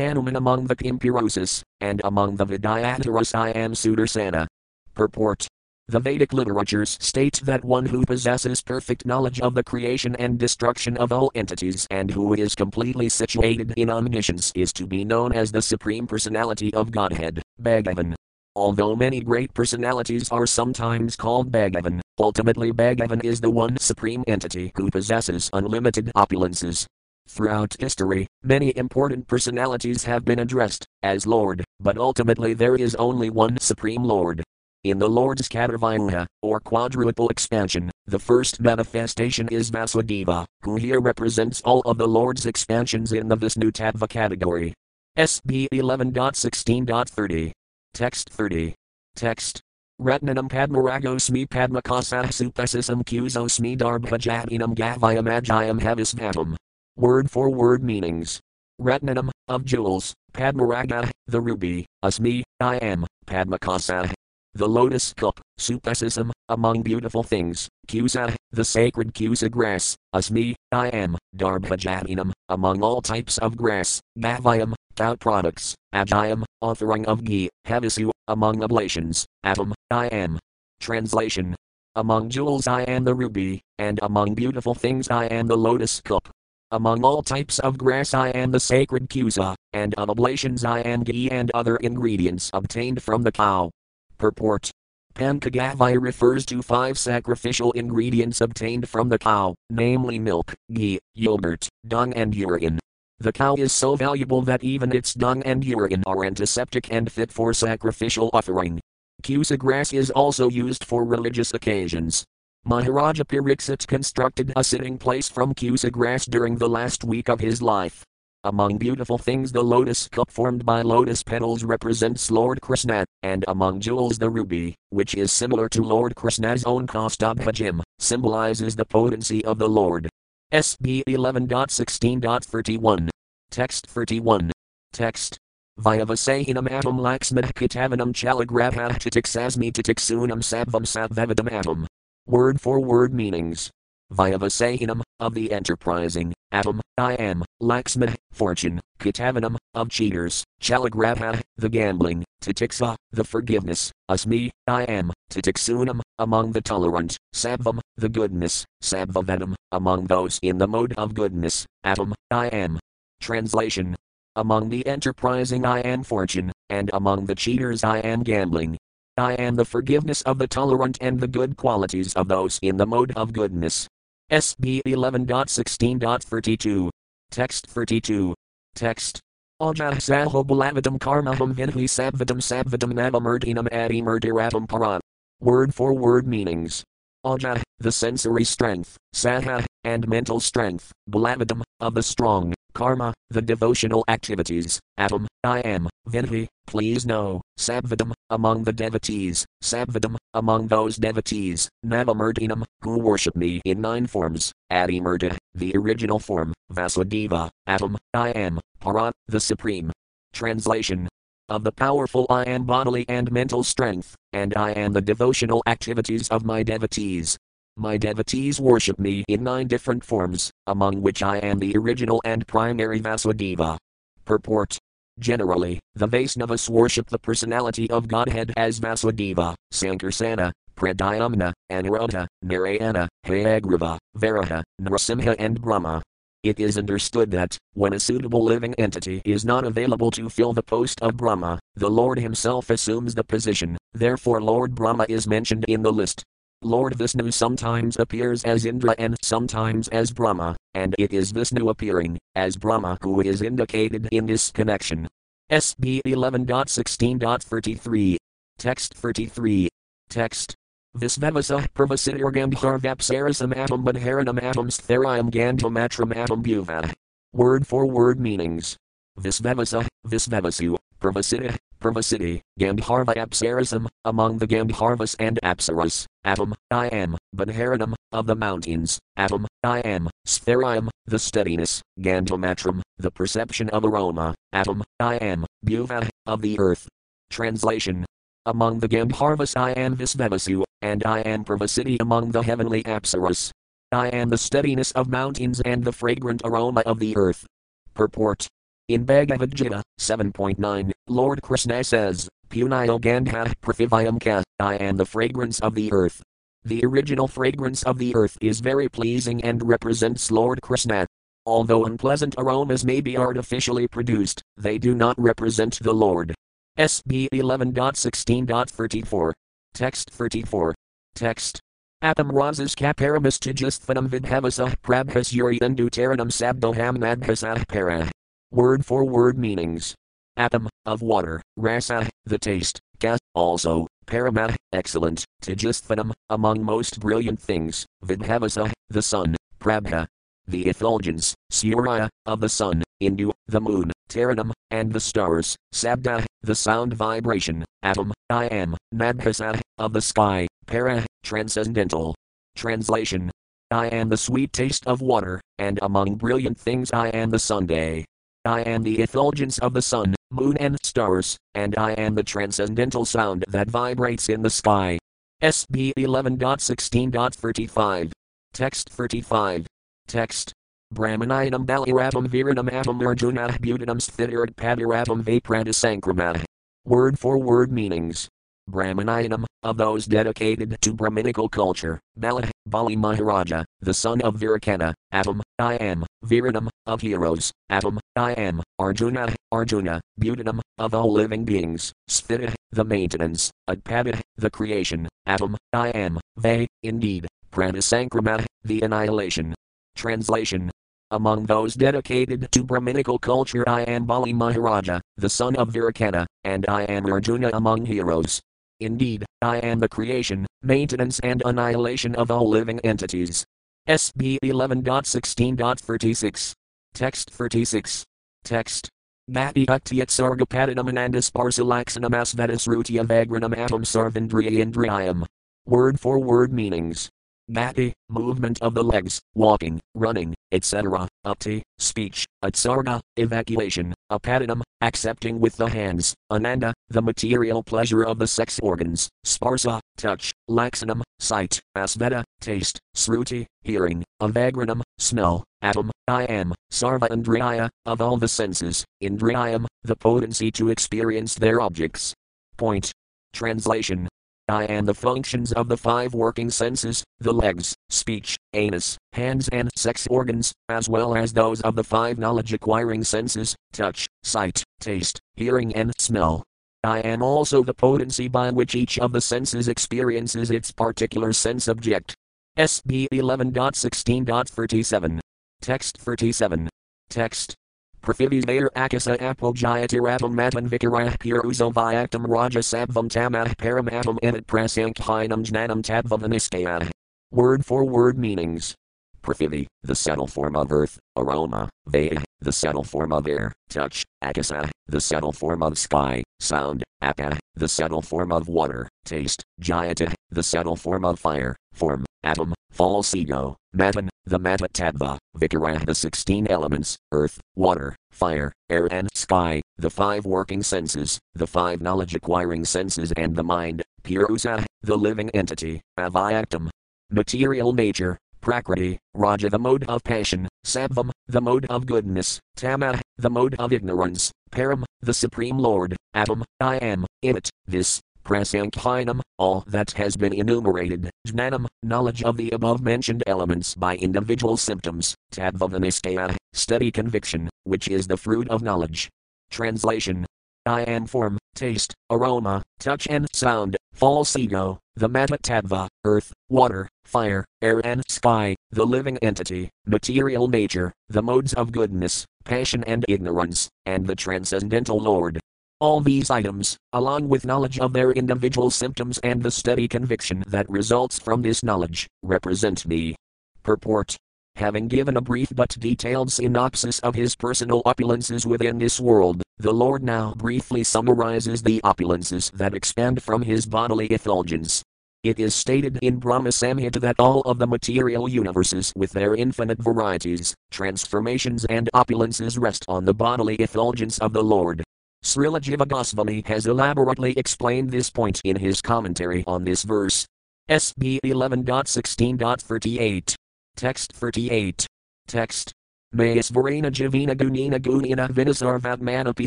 Hanuman among the Kimpurusas, and among the Vidyadharas I am Sudarsana. Purport. The Vedic literatures state that one who possesses perfect knowledge of the creation and destruction of all entities and who is completely situated in omniscience is to be known as the Supreme Personality of Godhead, Bhagavan. Although many great personalities are sometimes called Bhagavan, ultimately Bhagavan is the one supreme entity who possesses unlimited opulences. Throughout history, many important personalities have been addressed as Lord, but ultimately there is only one Supreme Lord, in the Lord's Chaturvyuha, or quadruple expansion, the first manifestation is Vasudeva, who here represents all of the Lord's expansions in the Vishnu Tattva category. SB 11.16.30. Text 30. Text. Ratnanam Padmaragosmi Padmakasah Supasisam Kusosmi Darbhajatinam Gavayam Ajayam Havisvatam. Word for word meanings. Ratnanam, of jewels, Padmaraga, the ruby, Asmi, I am, Padmakasa, the lotus cup, supasism, among beautiful things, kusa, the sacred kusa grass, asmi, I am, darbhajatinam, among all types of grass, gavayam, cow products, ajayam, offering of ghee, havisu, among oblations, atom, I am. Translation. Among jewels I am the ruby, and among beautiful things I am the lotus cup. Among all types of grass I am the sacred kusa, and of oblations I am ghee and other ingredients obtained from the cow. Purport Pancagavya refers to five sacrificial ingredients obtained from the cow, namely milk, ghee, yogurt, dung, and urine. The cow is so valuable that even its dung and urine are antiseptic and fit for sacrificial offering. Kusa grass is also used for religious occasions. Maharaja Pariksit constructed a sitting place from Kusa grass during the last week of his life. Among beautiful things, the lotus cup formed by lotus petals represents Lord Krishna, and among jewels, the ruby, which is similar to Lord Krishna's own Kaustubha symbolizes the potency of the Lord. SB 11.16.31. Text 31. Text. Vyavasahinam atom laxmad kitavanam chalagrabha titiksasmi titiksunam sabvam savavadam atom. Word for word meanings. Vyavasahinam, of the enterprising, Atom, I am, Laxman, fortune, Katavanam, of cheaters, Chalagrabha, the gambling, Titiksa, the forgiveness, Asmi, I am, Titiksunam, among the tolerant, Sabvam, the goodness, Sabvavedam, among those in the mode of goodness, Atom, I am. Translation. Among the enterprising I am fortune, and among the cheaters I am gambling. I am the forgiveness of the tolerant and the good qualities of those in the mode of goodness. SB 11.16.32. Text 32. Text. Ajahsaho balavadam karmaham vinhi sabvadam sabvadam navamurdinam adi murdiratam paran. Word for word meanings. Ajah, the sensory strength, saha, and mental strength, balavadam, of the strong, karma, the devotional activities, atom, I am, vinhi, please know, sabvadam, among the devotees, sabvadam, among those devotees, Navamurdinam, who worship me in nine forms, Adimurda, the original form, Vasudeva, Atom, I am, Paran, the supreme. Translation. Of the powerful I am bodily and mental strength, and I am the devotional activities of my devotees. My devotees worship me in nine different forms, among which I am the original and primary Vasudeva. Purport Generally, the Vaisnavas worship the personality of Godhead as Vasudeva, Sankarsana, Pradyumna, Aniruddha, Narayana, Hayagriva, Varaha, Narasimha, and Brahma. It is understood that, when a suitable living entity is not available to fill the post of Brahma, the Lord himself assumes the position, therefore, Lord Brahma is mentioned in the list. Lord Vishnu sometimes appears as Indra and sometimes as Brahma, and it is Vishnu appearing as Brahma who is indicated in this connection. SB 11.16.33. Text 33. Text. Visvevasa pravasitir gandharvapsarasam atom badharanam atom stherayam gandhamatram atom bhuva. Word for word meanings. Visvevasa, Visvevasu, pravasita, Pravasiti, Gandharva Apsarasam, among the Gandharvas and Apsaras, Atom, I am, Badharanam, of the mountains, Atom, I am, Spherayam, the steadiness, Gandhamatram, the perception of aroma, Atom, I am, Bhuva, of the earth. Translation Among the Gandharvas I am Visvevasu, and I am Pravasiti among the heavenly Apsaras. I am the steadiness of mountains and the fragrant aroma of the earth. Purport In Bhagavad Gita 7.9, Lord Krishna says, Punayo Gandha Prithivayam Ka, I am the fragrance of the earth. The original fragrance of the earth is very pleasing and represents Lord Krishna. Although unpleasant aromas may be artificially produced, they do not represent the Lord. SB 11.16.34. Text 34. Text. Atam razas kaparamas tijasthanam vidhavasah prabhas yuri indutaranam sabdoham madhasah para. Word for word meanings. Atom, of water, rasa, the taste, ka, also, paramah, excellent, tijasthanam, among most brilliant things, vidhavasa, the sun, prabha, the effulgence, surya, of the sun, indu, the moon, taranam, and the stars, sabda, the sound vibration, atom, I am, madhasa, of the sky, para, transcendental. Translation. I am the sweet taste of water, and among brilliant things I am the Sunday. I am the effulgence of the sun, moon, and stars, and I am the transcendental sound that vibrates in the sky. SB 11.16.35. Text 35. Text. Brahmanayanam baliratam viranam atam arjuna butanam sthirat padiratam vapradasankramah. Word for word meanings. Brahmanayanam, of those dedicated to Brahminical culture, Bala, Bali Maharaja, the son of Virakana, Atam, I am, Viranam, of heroes, Atam, I am, Arjuna, Arjuna, Butanam, of all living beings, Sthita, the maintenance, Adpada, the creation, Atam, I am, Ve, indeed, Pranasankrama, the annihilation. Translation among those dedicated to Brahminical culture, I am Bali Maharaja, the son of Virakana, and I am Arjuna among heroes. Indeed, I am the creation, maintenance, and annihilation of all living entities. SB 11.16.36. Text 36. Text. Mati Uktiyat Sargapadanam Anandas Parsalaksanam Asvedas Rutya Vagranam Atam Sarvindriya Indriyam. Word for word meanings. Mati, movement of the legs, walking, running, etc., upti, speech, atsarga, evacuation, apadanam, accepting with the hands, ananda, the material pleasure of the sex organs, sparsa, touch, laxanam, sight, asveda, taste, sruti, hearing, avagranam, smell, atom, I am, sarva indriya, of all the senses, indriyam, the potency to experience their objects. Point. Translation I am the functions of the five working senses, the legs, speech, anus, hands, and sex organs, as well as those of the five knowledge acquiring senses, touch, sight, taste, hearing, and smell. I am also the potency by which each of the senses experiences its particular sense object. SB 11.16.37. Text 37. Text. Prithivir akasa apojayatiratam matan vikarah puruzo vyaktam rajasabvam tamah paramatam inat prasankhinam jnanam tabvavaniskayah. Word for word meanings. Prithivi, the subtle form of earth, aroma, vaya, the subtle form of air, touch, akasa, the subtle form of sky, sound, apa, the subtle form of water, taste, jayata, the subtle form of fire, form, atom, false ego, matan, the mata tattva, vikara, the 16 elements, earth, water, fire, air, and sky, the five working senses, the five knowledge acquiring senses, and the mind, purusa, the living entity, avyaktam, material nature, Prakriti, Raja the mode of passion, Sattvam, the mode of goodness, Tama, the mode of ignorance, Param, the supreme lord, Atom, I am, it, this, Prasankhinam, all that has been enumerated, Jnanam, knowledge of the above mentioned elements by individual symptoms, Tadvavaniskaya, steady conviction, which is the fruit of knowledge. Translation I am form, taste, aroma, touch, and sound, false ego, the Matatattva, earth, water, fire, air, and sky, the living entity, material nature, the modes of goodness, passion, and ignorance, and the transcendental Lord. All these items, along with knowledge of their individual symptoms and the steady conviction that results from this knowledge, represent me. Purport Having given a brief but detailed synopsis of his personal opulences within this world, the Lord now briefly summarizes the opulences that expand from his bodily effulgence. It is stated in Brahma Samhita that all of the material universes with their infinite varieties, transformations, and opulences rest on the bodily effulgence of the Lord. Srila Jiva Goswami has elaborately explained this point in his commentary on this verse. SB 11.16.38. Text 38. Text. Mayas Varena Javina Gunina Gunina Vinasarvat Manapi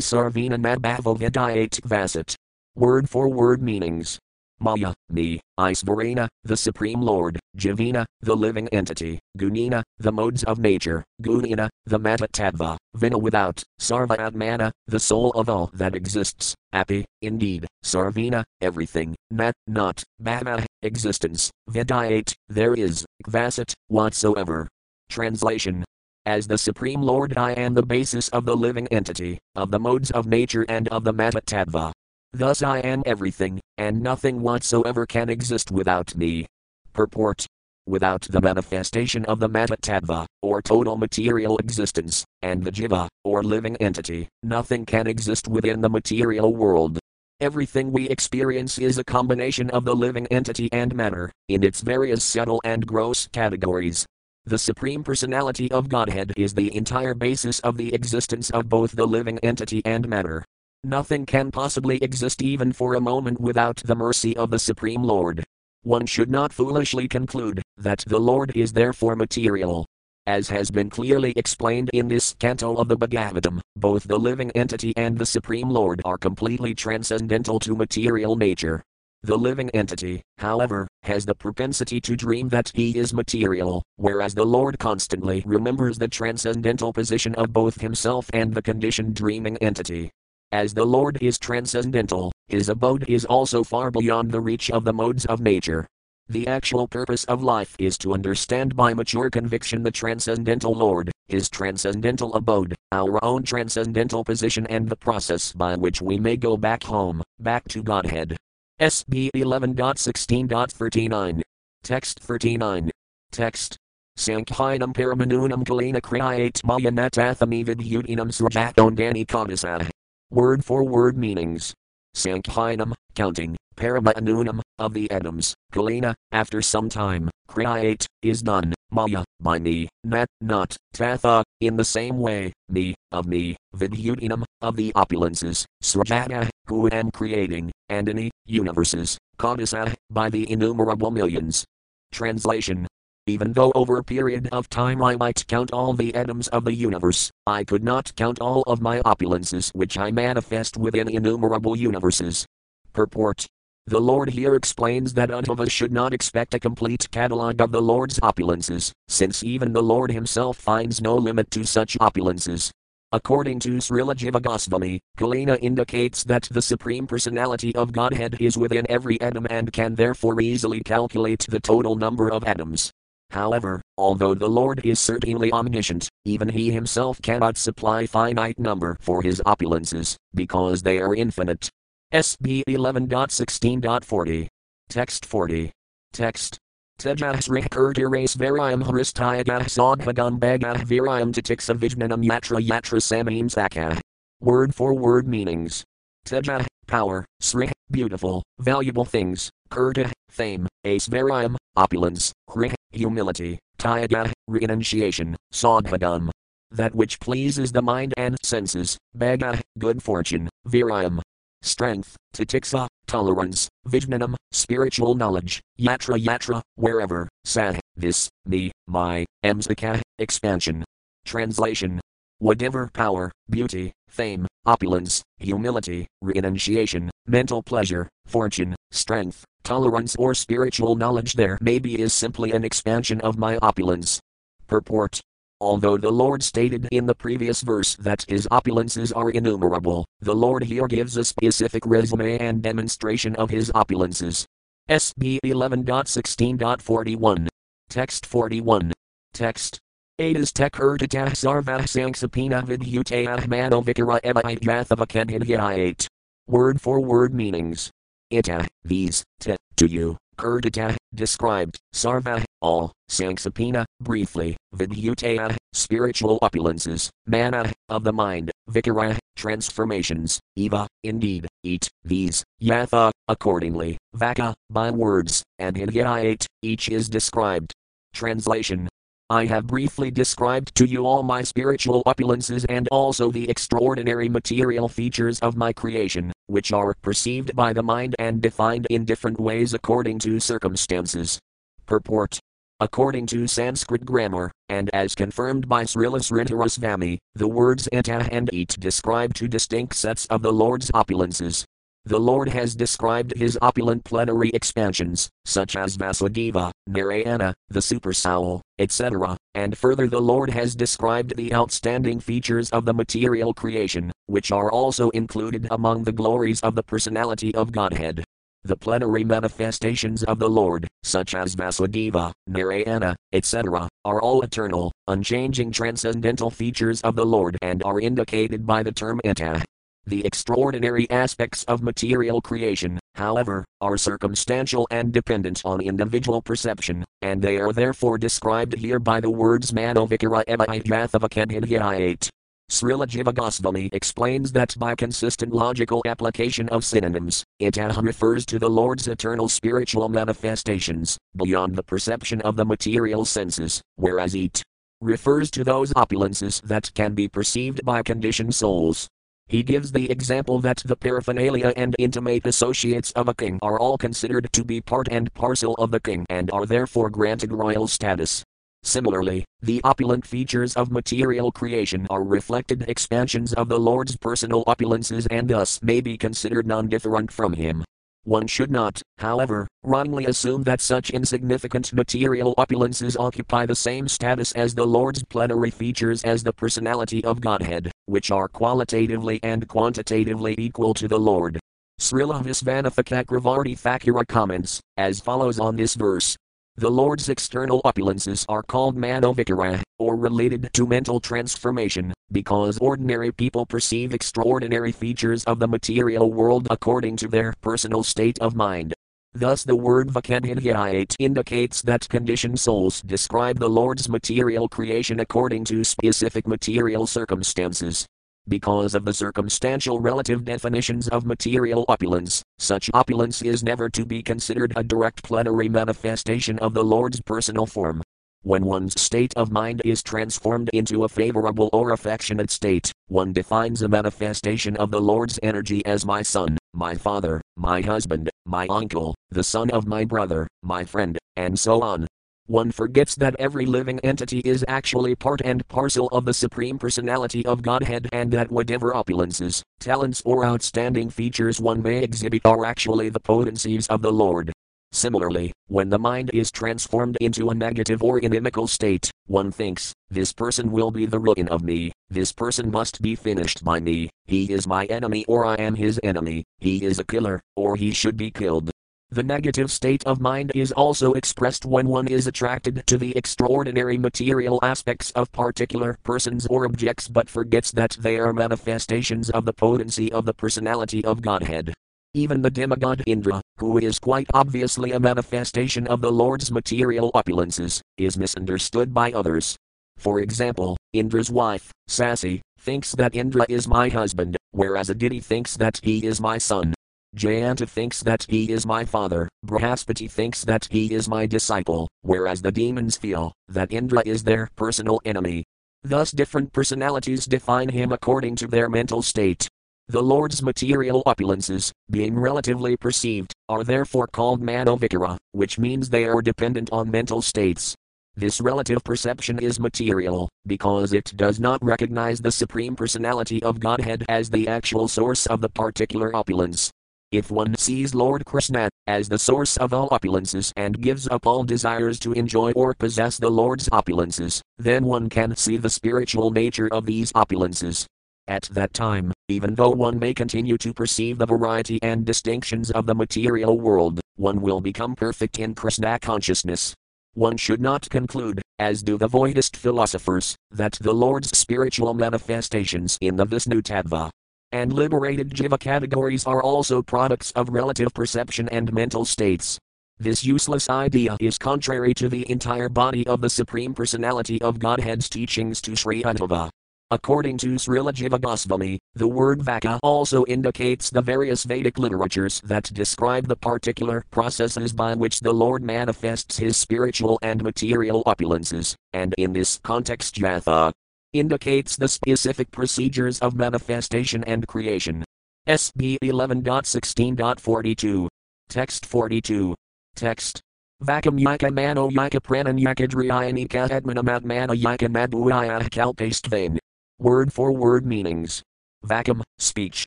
Sarvina Madbhavo Vidayat Vasit. Word for word meanings. Maya, me, Isvarena, the Supreme Lord, Javina, the living entity, Gunina, the modes of nature, Gunina, the Matatattva, Vina without, Sarva Atmana, the soul of all that exists, Api, indeed, Sarvina, everything, Nat, not, Bhava, existence, Vidyate, there is, Vasat, whatsoever. Translation as the Supreme Lord, I am the basis of the living entity, of the modes of nature, and of the Matatattva. Thus I am everything, and nothing whatsoever can exist without me. Purport Without the manifestation of the Matatattva, or total material existence, and the Jiva, or living entity, nothing can exist within the material world. Everything we experience is a combination of the living entity and matter, in its various subtle and gross categories. The Supreme Personality of Godhead is the entire basis of the existence of both the living entity and matter. Nothing can possibly exist even for a moment without the mercy of the Supreme Lord. One should not foolishly conclude that the Lord is therefore material. As has been clearly explained in this canto of the Bhagavatam, both the living entity and the Supreme Lord are completely transcendental to material nature. The living entity, however, has the propensity to dream that he is material, whereas the Lord constantly remembers the transcendental position of both himself and the conditioned dreaming entity. As the Lord is transcendental, his abode is also far beyond the reach of the modes of nature. The actual purpose of life is to understand by mature conviction the transcendental Lord, his transcendental abode, our own transcendental position, and the process by which we may go back home, back to Godhead. SB 11.16.39. Text 39. Text. Sankhinam paramanunam kalina kriyate mayanatathami vidhutinam surjatondani kadasa. Word for word meanings. Sankhinam, counting, paramanunam, of the atoms, kalina, after some time, kriyate, is done, maya, by me, nat, not, tatha, in the same way, me, of me, vidhutinam, of the opulences, surjata, who am creating, Andani, universes, Kadasa, by the innumerable millions. Translation even though over a period of time I might count all the atoms of the universe, I could not count all of my opulences which I manifest within innumerable universes. Purport The Lord here explains that Uddhava should not expect a complete catalogue of the Lord's opulences, since even the Lord himself finds no limit to such opulences. According to Srila Jiva Goswami, Kalina indicates that the Supreme Personality of Godhead is within every atom and can therefore easily calculate the total number of atoms. However, although the Lord is certainly omniscient, even He Himself cannot supply finite number for His opulences, because they are infinite. SB 11.16.40. Text 40. Text. Tejasrih kurtiras variam haristayadah sadhagam bagah viriam tatiksa vijnanam yatra yatra samim sakah. Word for word meanings. Teja, power, srih, beautiful, valuable things, kurta, fame, asvariam, opulence, hrih, humility, tyaga, renunciation, sadhagam. That which pleases the mind and senses, baga, good fortune, viriam, strength, titiksa, tolerance, vijnanam, spiritual knowledge, yatra yatra, wherever, sah, this, me, my, emsaka, expansion. Translation Whatever power, beauty, fame, opulence, humility, renunciation, mental pleasure, fortune, strength, tolerance, or spiritual knowledge there may be is simply an expansion of my opulence. Purport Although the Lord stated in the previous verse that his opulences are innumerable, the Lord here gives a specific resume and demonstration of his opulences. SB 11.16.41. Text 41. Text. Adas tekurtatah sarvah sangsapina vidhutayah manovikara eva idyathavakedhidyayate. Word for word meanings. Ita, uh, these, te, to you, Kurdata, described, Sarva, all, Sangsapina, briefly, Vidhutaya, spiritual opulences, Mana, of the mind, Vikara, transformations, Eva, indeed, eat, these, Yatha, accordingly, Vaka, by words, and Hidyayate, each is described. Translation I have briefly described to you all my spiritual opulences and also the extraordinary material features of my creation, which are perceived by the mind and defined in different ways according to circumstances. Purport According to Sanskrit grammar, and as confirmed by Srila Sridhara Swami, the words Anta and Eat describe two distinct sets of the Lord's opulences. The Lord has described his opulent plenary expansions, such as Vasudeva, Narayana, the super soul, etc., and further the Lord has described the outstanding features of the material creation, which are also included among the glories of the personality of Godhead. The plenary manifestations of the Lord, such as Vasudeva, Narayana, etc., are all eternal, unchanging transcendental features of the Lord and are indicated by the term Anta. The extraordinary aspects of material creation, however, are circumstantial and dependent on individual perception, and they are therefore described here by the words Manovikara Emaityathavakanhinhyayate. Srila Jiva Goswami explains that by consistent logical application of synonyms, Itaha refers to the Lord's eternal spiritual manifestations, beyond the perception of the material senses, whereas it refers to those opulences that can be perceived by conditioned souls. He gives the example that the paraphernalia and intimate associates of a king are all considered to be part and parcel of the king and are therefore granted royal status. Similarly, the opulent features of material creation are reflected expansions of the Lord's personal opulences and thus may be considered non different from Him. One should not, however, wrongly assume that such insignificant material opulences occupy the same status as the Lord's plenary features as the personality of Godhead, which are qualitatively and quantitatively equal to the Lord. Srila Visvanatha Cakravarti Thakura comments, as follows on this verse the Lord's external opulences are called manovikara, or related to mental transformation, because ordinary people perceive extraordinary features of the material world according to their personal state of mind. Thus, the word vakadhinhyayate indicates that conditioned souls describe the Lord's material creation according to specific material circumstances. Because of the circumstantial relative definitions of material opulence, such opulence is never to be considered a direct plenary manifestation of the Lord's personal form. When one's state of mind is transformed into a favorable or affectionate state, one defines a manifestation of the Lord's energy as my son, my father, my husband, my uncle, the son of my brother, my friend, and so on. One forgets that every living entity is actually part and parcel of the Supreme Personality of Godhead and that whatever opulences, talents, or outstanding features one may exhibit are actually the potencies of the Lord. Similarly, when the mind is transformed into a negative or inimical state, one thinks, this person will be the ruin of me, this person must be finished by me, he is my enemy or I am his enemy, he is a killer, or he should be killed. The negative state of mind is also expressed when one is attracted to the extraordinary material aspects of particular persons or objects but forgets that they are manifestations of the potency of the personality of Godhead. Even the demigod Indra, who is quite obviously a manifestation of the Lord's material opulences, is misunderstood by others. For example, Indra's wife, Sasi, thinks that Indra is my husband, whereas Aditi thinks that he is my son. Jayanta thinks that he is my father, Brahaspati thinks that he is my disciple, whereas the demons feel that Indra is their personal enemy. Thus, different personalities define him according to their mental state. The Lord's material opulences, being relatively perceived, are therefore called manovikara, which means they are dependent on mental states. This relative perception is material, because it does not recognize the Supreme Personality of Godhead as the actual source of the particular opulence. If one sees Lord Krishna as the source of all opulences and gives up all desires to enjoy or possess the Lord's opulences, then one can see the spiritual nature of these opulences. At that time, even though one may continue to perceive the variety and distinctions of the material world, one will become perfect in Krishna consciousness. One should not conclude, as do the Voidist philosophers, that the Lord's spiritual manifestations in the Vishnu Tattva and liberated jiva categories are also products of relative perception and mental states. This useless idea is contrary to the entire body of the Supreme Personality of Godhead's teachings to Sri Uddhava. According to Srila Jiva Goswami, the word vaka also indicates the various Vedic literatures that describe the particular processes by which the Lord manifests his spiritual and material opulences, and in this context Jatha, indicates the specific procedures of manifestation and creation. SB 11.16.42. Text 42. Text. Vakam yaka mano yaka pranan yaka driyanika admanamat mana yaka madhuaya kalpastvain. Word for word meanings. Vakam, speech,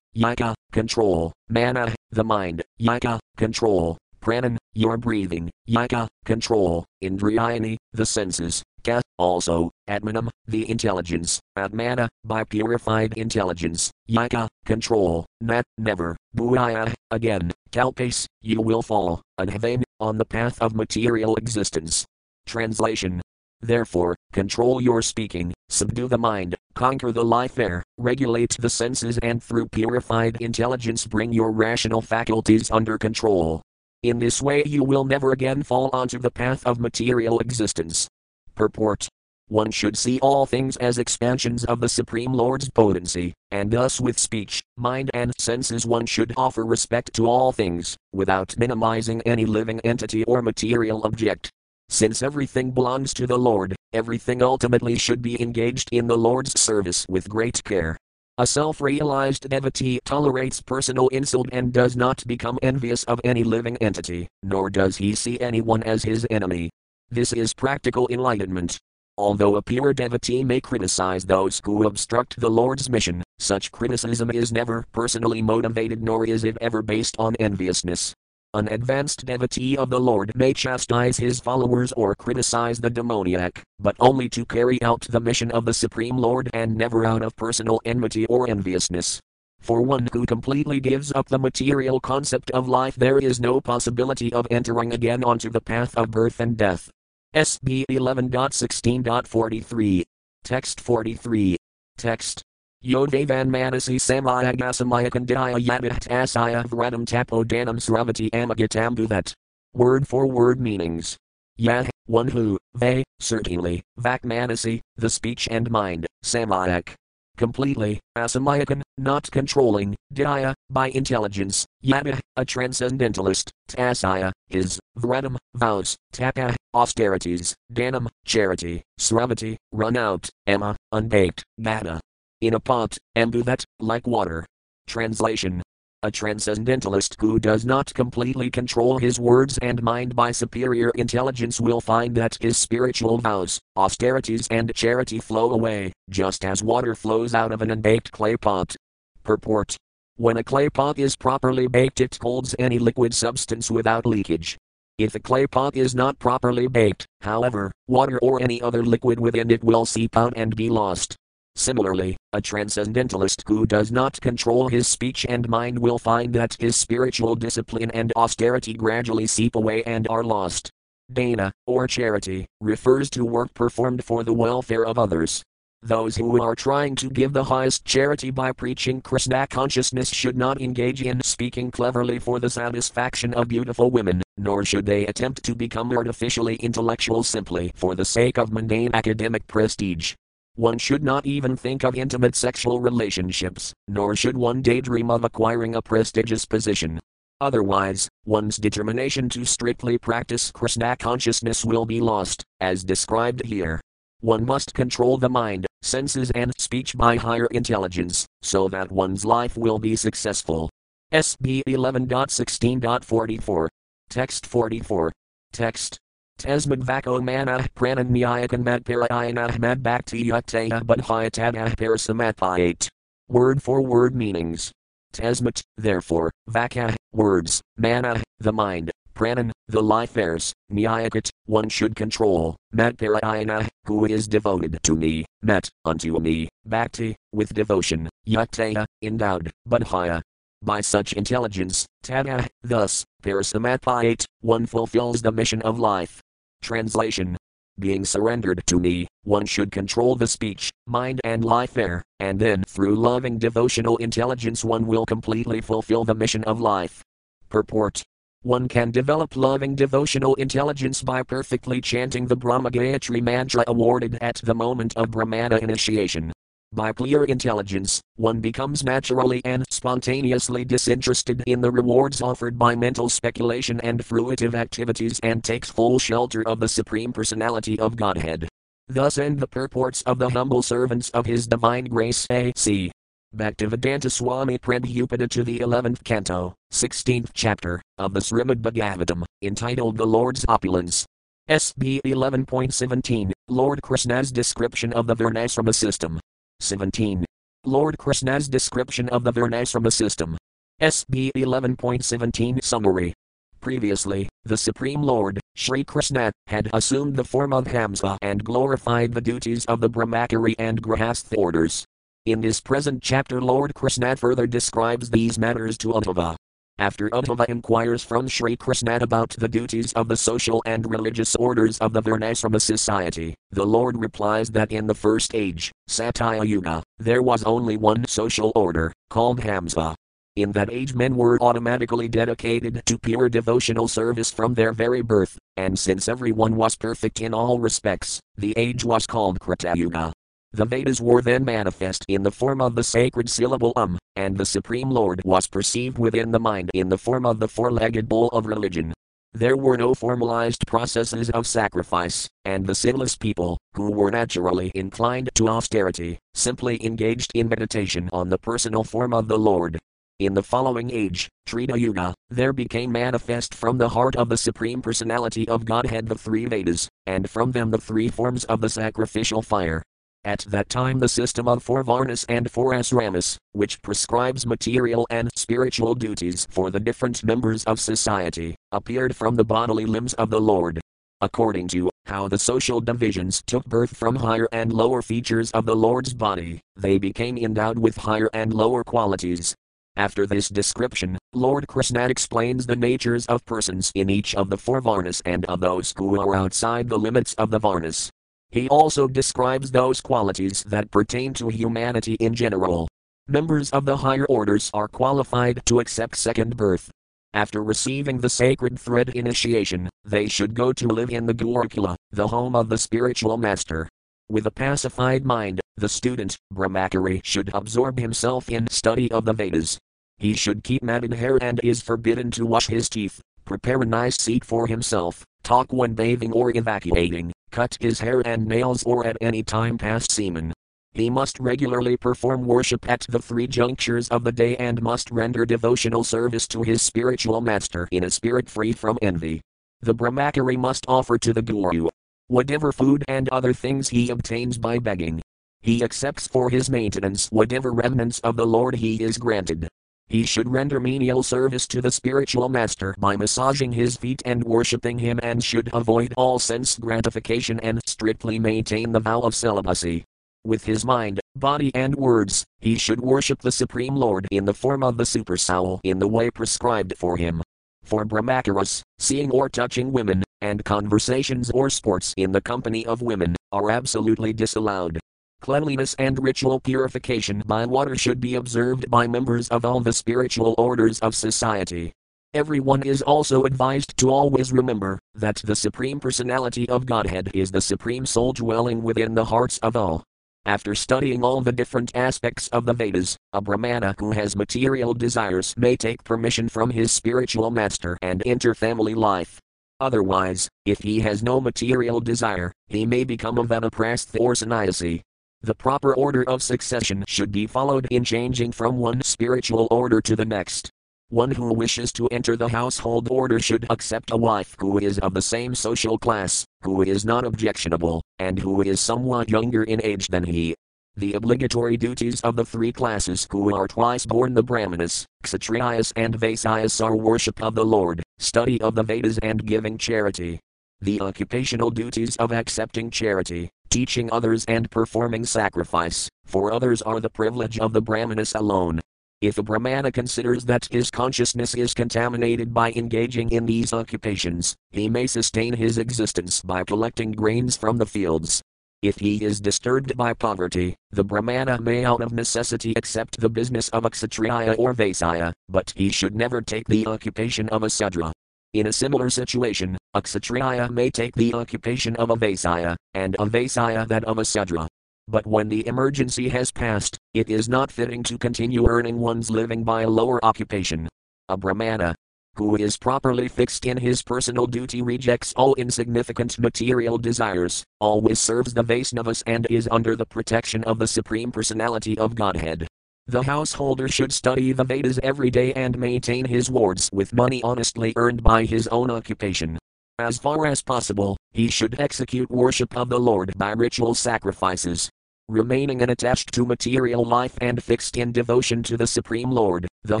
yaka, control, mana, the mind, yaka, control, pranan, your breathing, yaka, control, indriyani, the senses, ka, also, atmanam, the intelligence, atmana, by purified intelligence, yaka, control, nat, never, bhuaya, again, kalpes, you will fall, adhavain, on the path of material existence. Translation. Therefore, control your speaking, subdue the mind, conquer the life air, regulate the senses, and through purified intelligence bring your rational faculties under control. In this way, you will never again fall onto the path of material existence. Purport One should see all things as expansions of the Supreme Lord's potency, and thus with speech, mind, and senses one should offer respect to all things, without minimizing any living entity or material object. Since everything belongs to the Lord, everything ultimately should be engaged in the Lord's service with great care. A self realized devotee tolerates personal insult and does not become envious of any living entity, nor does he see anyone as his enemy. This is practical enlightenment. Although a pure devotee may criticize those who obstruct the Lord's mission, such criticism is never personally motivated nor is it ever based on enviousness. An advanced devotee of the Lord may chastise his followers or criticize the demoniac, but only to carry out the mission of the Supreme Lord and never out of personal enmity or enviousness. For one who completely gives up the material concept of life, there is no possibility of entering again onto the path of birth and death. SB 11.16.43. Text 43. Text. Yodevan Manasi Samayagasamaya Kandaya Yadahtasaya Vratam Tapodanam Sravati Amagatambuvat. Word for word meanings. Yah, one who, they, certainly, Vakmanasi, the speech and mind, Samayak. Completely, Asamayakan, not controlling, Daya, by intelligence, Yada, a transcendentalist, Tasaya, his, Vratam, vows, Taka, austerities, Danam, charity, Sravati, run out, Emma, unbaked, Gata, in a pot, ambuvat, like water. Translation a transcendentalist who does not completely control his words and mind by superior intelligence will find that his spiritual vows, austerities, and charity flow away, just as water flows out of an unbaked clay pot. Purport When a clay pot is properly baked, it holds any liquid substance without leakage. If the clay pot is not properly baked, however, water or any other liquid within it will seep out and be lost. Similarly, a transcendentalist who does not control his speech and mind will find that his spiritual discipline and austerity gradually seep away and are lost. Dana, or charity, refers to work performed for the welfare of others. Those who are trying to give the highest charity by preaching Krishna consciousness should not engage in speaking cleverly for the satisfaction of beautiful women, nor should they attempt to become artificially intellectual simply for the sake of mundane academic prestige. One should not even think of intimate sexual relationships, nor should one daydream of acquiring a prestigious position. Otherwise, one's determination to strictly practice Krishna consciousness will be lost, as described here. One must control the mind, senses, and speech by higher intelligence, so that one's life will be successful. SB 11.16.44. Text 44. Text Tasmadvako manah prananyayakan madparayanah madbhakti yuktaya budhayatadah parasamathiate. Word for word meanings. Tasmat, therefore, vaka, words, mana, the mind, pranan, the life airs, nyayakat, one should control, madparayana, who is devoted to me, met, unto me, bhakti, with devotion, yuktaya, endowed, budhaya, by such intelligence, tada, thus, parasamathiate, one fulfills the mission of life. Translation being surrendered to me, one should control the speech, mind, and life air, and then through loving devotional intelligence one will completely fulfill the mission of life. Purport One can develop loving devotional intelligence by perfectly chanting the Brahma Gayatri mantra awarded at the moment of Brahmana initiation. By clear intelligence, one becomes naturally and spontaneously disinterested in the rewards offered by mental speculation and fruitive activities and takes full shelter of the Supreme Personality of Godhead. Thus end the purports of the humble servants of His Divine Grace A.C. Bhaktivedanta Swami Prabhupada to the 11th canto, 16th chapter, of the Srimad Bhagavatam, entitled The Lord's Opulence. SB 11.17, Lord Krishna's description of the Varnasrama system. 17. Lord Krishna's description of the Varnasrama system. SB 11.17 Summary. Previously, the Supreme Lord, Sri Krishna, had assumed the form of Hamsa and glorified the duties of the Brahmachari and Grahastha orders. In this present chapter, Lord Krishna further describes these matters to Uddhava. After Uddhava inquires from Sri Krishna about the duties of the social and religious orders of the Varnasrama society, the Lord replies that in the first age, Satya Yuga, there was only one social order, called Hamsa, in that age, men were automatically dedicated to pure devotional service from their very birth, and since everyone was perfect in all respects, the age was called Kritayuga. The Vedas were then manifest in the form of the sacred syllable Um, and the Supreme Lord was perceived within the mind in the form of the four legged bull of religion. There were no formalized processes of sacrifice, and the sinless people, who were naturally inclined to austerity, simply engaged in meditation on the personal form of the Lord, in the following age, Treta Yuga, there became manifest from the heart of the Supreme Personality of Godhead the three Vedas, and from them the three forms of the sacrificial fire. At that time, the system of four Varnas and four Asramas, which prescribes material and spiritual duties for the different members of society, appeared from the bodily limbs of the Lord. According to how the social divisions took birth from higher and lower features of the Lord's body, they became endowed with higher and lower qualities, after this description, Lord Krishna explains the natures of persons in each of the four Varnas and of those who are outside the limits of the Varnas. He also describes those qualities that pertain to humanity in general. Members of the higher orders are qualified to accept second birth. After receiving the sacred thread initiation, they should go to live in the Gurukula, the home of the spiritual master. With a pacified mind, the student, Brahmachari, should absorb himself in study of the Vedas, he should keep matted hair and is forbidden to wash his teeth, prepare a nice seat for himself, talk when bathing or evacuating, cut his hair and nails or at any time pass semen. He must regularly perform worship at the three junctures of the day and must render devotional service to his spiritual master in a spirit free from envy. The Brahmachari must offer to the Guru whatever food and other things he obtains by begging. He accepts for his maintenance whatever remnants of the Lord he is granted. He should render menial service to the spiritual master by massaging his feet and worshipping him and should avoid all sense gratification and strictly maintain the vow of celibacy. With his mind, body, and words, he should worship the Supreme Lord in the form of the super soul in the way prescribed for him. For Brahmacharis, seeing or touching women, and conversations or sports in the company of women, are absolutely disallowed. Cleanliness and ritual purification by water should be observed by members of all the spiritual orders of society. Everyone is also advised to always remember that the Supreme Personality of Godhead is the Supreme Soul dwelling within the hearts of all. After studying all the different aspects of the Vedas, a Brahmana who has material desires may take permission from his spiritual master and enter family life. Otherwise, if he has no material desire, he may become a Vanaprastha or sannyasi, the proper order of succession should be followed in changing from one spiritual order to the next. One who wishes to enter the household order should accept a wife who is of the same social class, who is not objectionable, and who is somewhat younger in age than he. The obligatory duties of the three classes who are twice born the Brahmanas, Kshatriyas, and Vaisyas are worship of the Lord, study of the Vedas, and giving charity. The occupational duties of accepting charity, teaching others and performing sacrifice, for others are the privilege of the Brahmanas alone. If a Brahmana considers that his consciousness is contaminated by engaging in these occupations, he may sustain his existence by collecting grains from the fields. If he is disturbed by poverty, the Brahmana may out of necessity accept the business of a Kshatriya or Vaisya, but he should never take the occupation of a Sudra. In a similar situation, a Kshatriya may take the occupation of a Vaisya, and a Vaisya that of a Sudra. But when the emergency has passed, it is not fitting to continue earning one's living by a lower occupation. A Brahmana, who is properly fixed in his personal duty rejects all insignificant material desires, always serves the Vaisnavas and is under the protection of the Supreme Personality of Godhead. The householder should study the Vedas every day and maintain his wards with money honestly earned by his own occupation. As far as possible, he should execute worship of the Lord by ritual sacrifices. Remaining unattached to material life and fixed in devotion to the Supreme Lord, the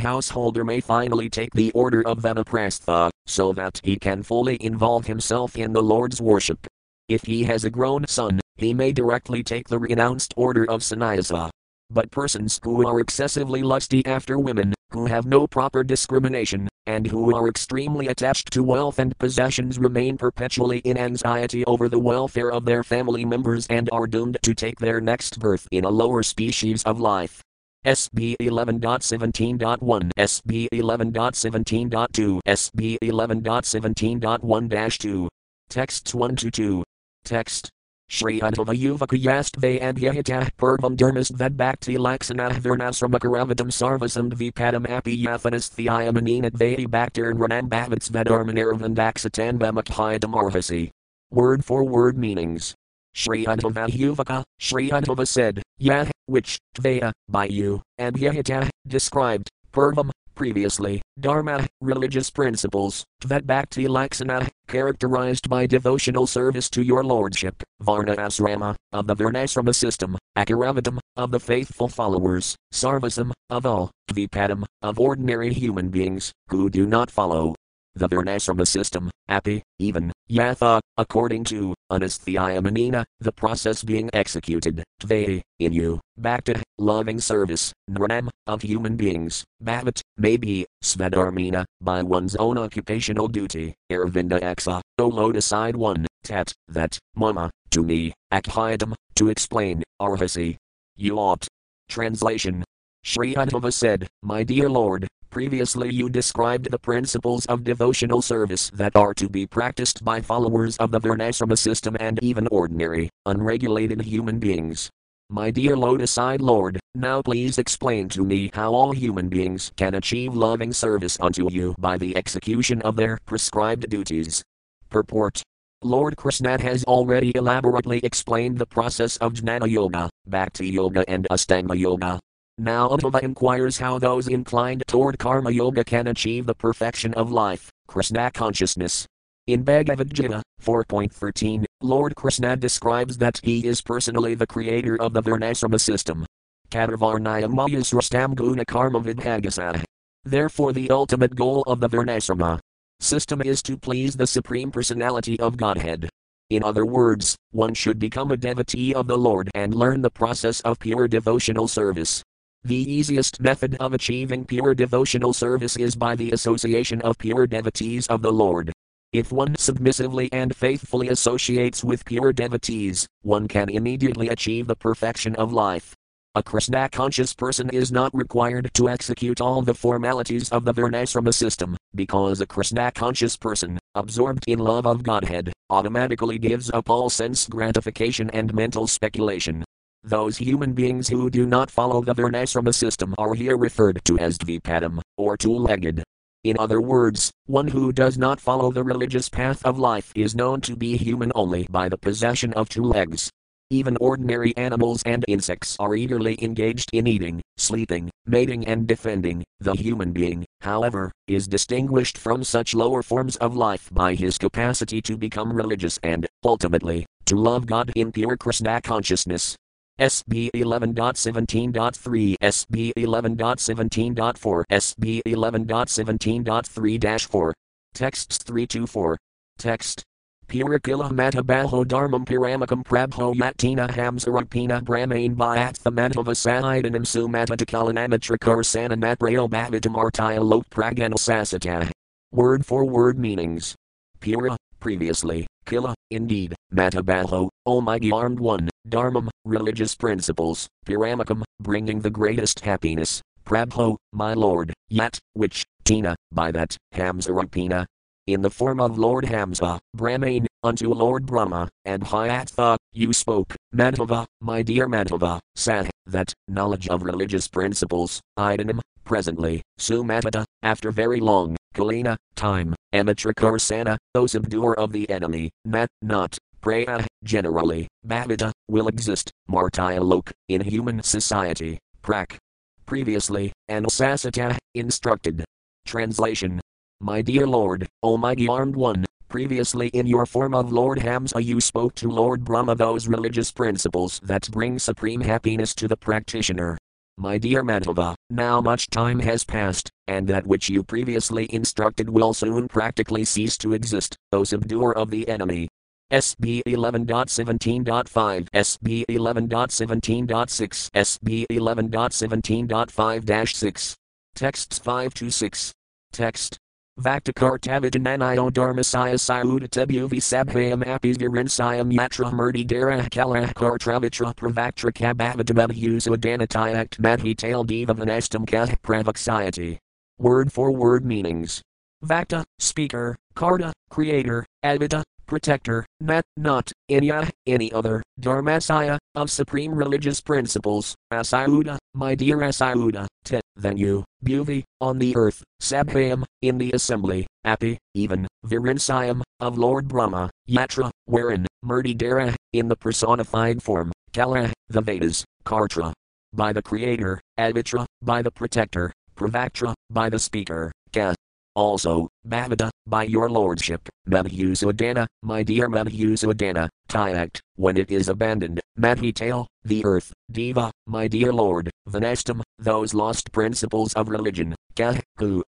householder may finally take the order of Vanaprastha, so that he can fully involve himself in the Lord's worship. If he has a grown son, he may directly take the renounced order of sannyasa. But persons who are excessively lusty after women, who have no proper discrimination, and who are extremely attached to wealth and possessions remain perpetually in anxiety over the welfare of their family members and are doomed to take their next birth in a lower species of life. SB 11.17.1, SB 11.17.2, SB 11.17.1 2. Texts 1 to 2. Text. Shri Uddhava Yuvakayastve Abhyahitah Purvam Dermasvad Bhakti Laksanah Varnasramakaravidam Sarvasam Dvipadam Api Yathanasthyayamanina Dvai Bhaktir Ranam Bhavitsvadarmanirvandaksatan Vamakhayadam Arhasi. Word for word meanings. Shri Uddhava Yuvaka, Shri Uddhava said, Yah, which, Tvaya, by you, and Abhyahitah, described, Purvam, previously, Dharma, religious principles, Tvedbhakti Laksana, characterized by devotional service to your lordship, Varna Asrama, of the Varnasrama system, Akaravatam, of the faithful followers, Sarvasam, of all, Dvipadam, of ordinary human beings, who do not follow, the Varnasrama system, api, even, yatha, according to, anasthyayamanina, the process being executed, tvei, in you, bhakta, loving service, nranam, of human beings, bhavat, may be, svadharmina, by one's own occupational duty, Aravinda exa, O lotus side 1, tat, that, mama, to me, akhayadam, to explain, arhasi. You ought. Translation. Sri Uddhava said, My dear Lord, Previously, you described the principles of devotional service that are to be practiced by followers of the Varnasrama system and even ordinary, unregulated human beings. My dear lotus eyed Lord, now please explain to me how all human beings can achieve loving service unto you by the execution of their prescribed duties. Purport Lord Krishna has already elaborately explained the process of Jnana Yoga, Bhakti Yoga, and Astanga Yoga, now Uddhava inquires how those inclined toward karma yoga can achieve the perfection of life, Krishna consciousness. In Bhagavad Gita 4.13, Lord Krishna describes that he is personally the creator of the Varnasrama system. Kadavarnaya Mayasrastam Guna Karma Vidhagasah. Therefore, the ultimate goal of the Varnasrama system is to please the Supreme Personality of Godhead. In other words, one should become a devotee of the Lord and learn the process of pure devotional service. The easiest method of achieving pure devotional service is by the association of pure devotees of the Lord. If one submissively and faithfully associates with pure devotees, one can immediately achieve the perfection of life. A Krishna conscious person is not required to execute all the formalities of the Varnasrama system, because a Krishna conscious person, absorbed in love of Godhead, automatically gives up all sense gratification and mental speculation. Those human beings who do not follow the Varnasrama system are here referred to as Dvipadam, or two legged. In other words, one who does not follow the religious path of life is known to be human only by the possession of two legs. Even ordinary animals and insects are eagerly engaged in eating, sleeping, mating, and defending. The human being, however, is distinguished from such lower forms of life by his capacity to become religious and, ultimately, to love God in pure Krishna consciousness. SB 11.17.3, SB 11.17.4, SB 11.17.3 4. Texts 324. Text. Purakila matabaho dharmam piramakam prabho yatina hamsarapina brahmain bhayattha matavasaidanam sumatatakalanamatrakar sananatrayo bhavatam lok praganal sasata. Word for word meanings. Pura, previously, Killa, indeed, Matabaho, Almighty Armed One, Dharmam, religious principles, Piramakam, bringing the greatest happiness, Prabho, my Lord, Yat, which, Tina, by that, Hamsarupina, in the form of Lord Hamsa, Brahmane, unto Lord Brahma, and Hyatha, you spoke, Madhava, my dear Madhava, Sah, that, knowledge of religious principles, Idanim, presently, Sumatata, after very long, Kalina, time, Amatrikarsana, O subduer of the enemy, Nat, not, Praya, generally, Bhavita, will exist, Martya Lok, in human society, Prak. previously, Anusasita, instructed. Translation My dear Lord, Almighty Armed One, previously in your form of Lord Hamsa you spoke to Lord Brahma those religious principles that bring supreme happiness to the practitioner. My dear Madhava, now much time has passed, and that which you previously instructed will soon practically cease to exist, O subduer of the enemy. SB 11.17.5, SB 11.17.6, SB 11.17.5 6. Texts 5 to 6. Text. Vaktakartavijananayo dharmasaya sayudatabhuvi sabhayam apizvirinsayam yatra murti dara kalarkartravitra pravaktra kabhavadamabhusadanatyakt madhital diva vanastam kah pravaksayati. Word for word meanings. Vakta, speaker, Karta, creator, Advita, protector, Nat, not, Inya, uh, any other, Dharmasaya, of supreme religious principles, Acyuta, my dear Acyuta, Te, then you, Bhuvi, on the earth, Sabhayam, in the assembly, Api, even, Virinsayam, of Lord Brahma, Yatra, wherein, Murtidara, in the personified form, Kala, the Vedas, Kartra, by the creator, Advitra, by the protector, Pravaktra, by the speaker, Ka, also, Bhavada, by your lordship, Madhusudana, my dear Madhusudana, Tyakt, when it is abandoned, Madhital, the earth, Deva, my dear lord, Vanastam, those lost principles of religion, Kah, who,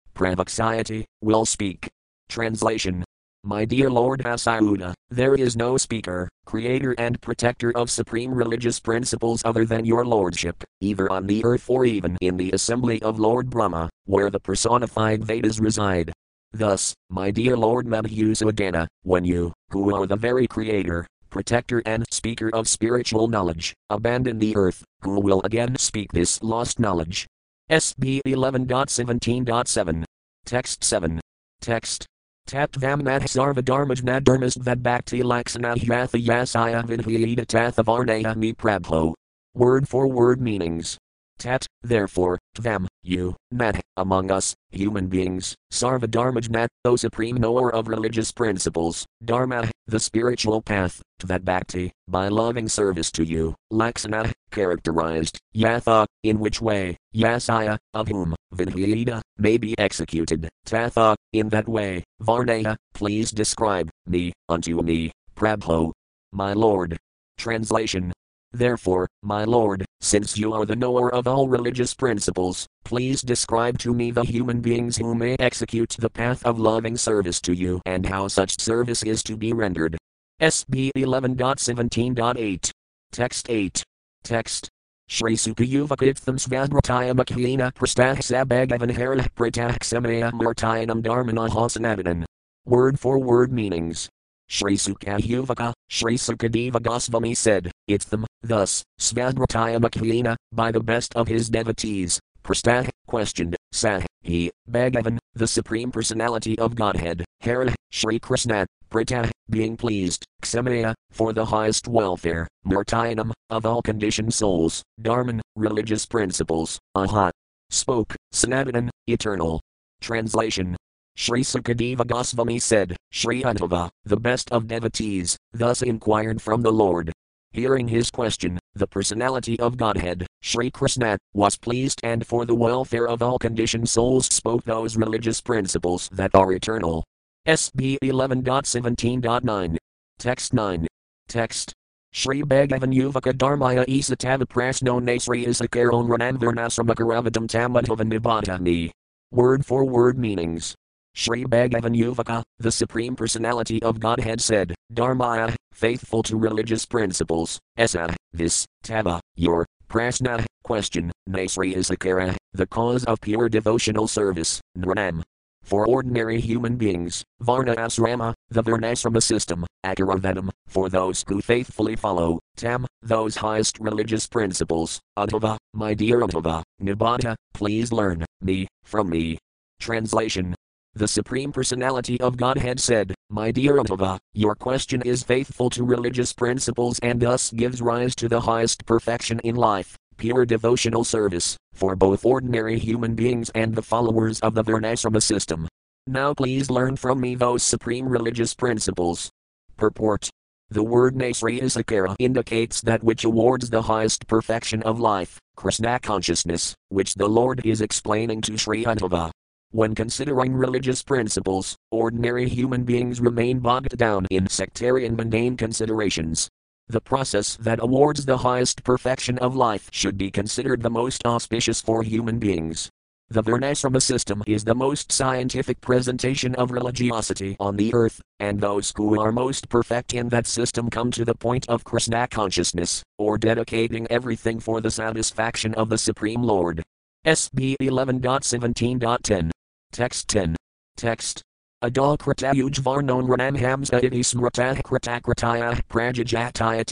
will speak. Translation. My dear Lord Acyuta, there is no speaker, creator, and protector of supreme religious principles other than your lordship, either on the earth or even in the assembly of Lord Brahma, where the personified Vedas reside. Thus, my dear Lord Madhusudana, when you, who are the very creator, protector, and speaker of spiritual knowledge, abandon the earth, who will again speak this lost knowledge? SB 11.17.7. Text 7. Text. Tatvam Sarvadharmajna Dharmastvad Bhakti Laksana Hyatha Yasaya Vidhyita Tathavarnaya Mi Prabho. Word for word meanings. Tat, therefore, Tvam, you, Nat, among us, human beings, Sarvadharmajnat, O supreme knower of religious principles, Dharma, the spiritual path, Tvat Bhakti, by loving service to you, Laksana, characterized, Yatha, in which way, Yasaya, of whom, Vidhyita, may be executed, Tatha, in that way, Varnaya, please describe, me, unto me, Prabho, my Lord. Translation Therefore, my Lord, since you are the knower of all religious principles, please describe to me the human beings who may execute the path of loving service to you and how such service is to be rendered. SB 11.17.8. Text 8. Text. Shri Sukayuvakitham Svadrataya Makhina Prastah Sabagavan Harah Pratah Samaya Martayanam Dharmana. Word for word meanings. Shri Sukayuvaka, Shri Sukadeva Goswami said, It's them, thus, Svadrataya Makhina, by the best of his devotees. Prastah, questioned, Sah, he, Bhagavan, the Supreme Personality of Godhead, Hara, Shri Krishna, Pratah, being pleased, Ksamaya, for the highest welfare, Martayanam, of all conditioned souls, Dharman, religious principles, Aha. Spoke, Sanatanan, eternal. Translation Sri Sukadeva Goswami said, Sri Uddhava, the best of devotees, thus inquired from the Lord. Hearing his question, the personality of Godhead, Sri Krishna, was pleased and for the welfare of all conditioned souls spoke those religious principles that are eternal. SB 11.17.9. Text 9. Text. Shri Bhagavan Yuvaka Dharmaya Isatava Prasno Nasri Isakaron Ranamvarnasramakaravadam Tamadhavan Nibbadami. Word for word meanings. Sri Bhagavan Yuvaka, the Supreme Personality of Godhead said, Dharmaya, faithful to religious principles, Esa, this, Tava, your, Prasna, question, Nasri Isakara, the cause of pure devotional service, Nranam. For ordinary human beings, Varna Asrama, the Varnasrama system, Akaravadam, for those who faithfully follow, Tam, those highest religious principles, Uddhava, my dear Uddhava, Nibbata, please learn, me, from me. Translation the Supreme Personality of Godhead said, My dear Uddhava, your question is faithful to religious principles and thus gives rise to the highest perfection in life, pure devotional service, for both ordinary human beings and the followers of the Varnasrama system. Now please learn from me those supreme religious principles. Purport The word Nasriyasakara indicates that which awards the highest perfection of life, Krishna consciousness, which the Lord is explaining to Sri Uddhava. When considering religious principles, ordinary human beings remain bogged down in sectarian mundane considerations. The process that awards the highest perfection of life should be considered the most auspicious for human beings. The Varnasrama system is the most scientific presentation of religiosity on the earth, and those who are most perfect in that system come to the point of Krishna consciousness, or dedicating everything for the satisfaction of the Supreme Lord. SB 11.17.10. Text 10. Text. Adal kratayuj varnon ranam hamsa iti smratah kratakrataya prajajataya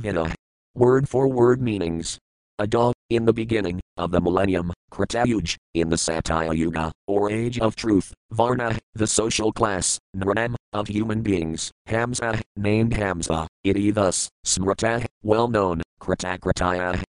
vida. Word for word meanings. Adal, in the beginning, of the millennium, Kratayuj, in the Satya Yuga, or Age of Truth, Varna, the social class, Nranam, of human beings, Hamsa, named Hamsa, iti thus, well known, Kratakrataya.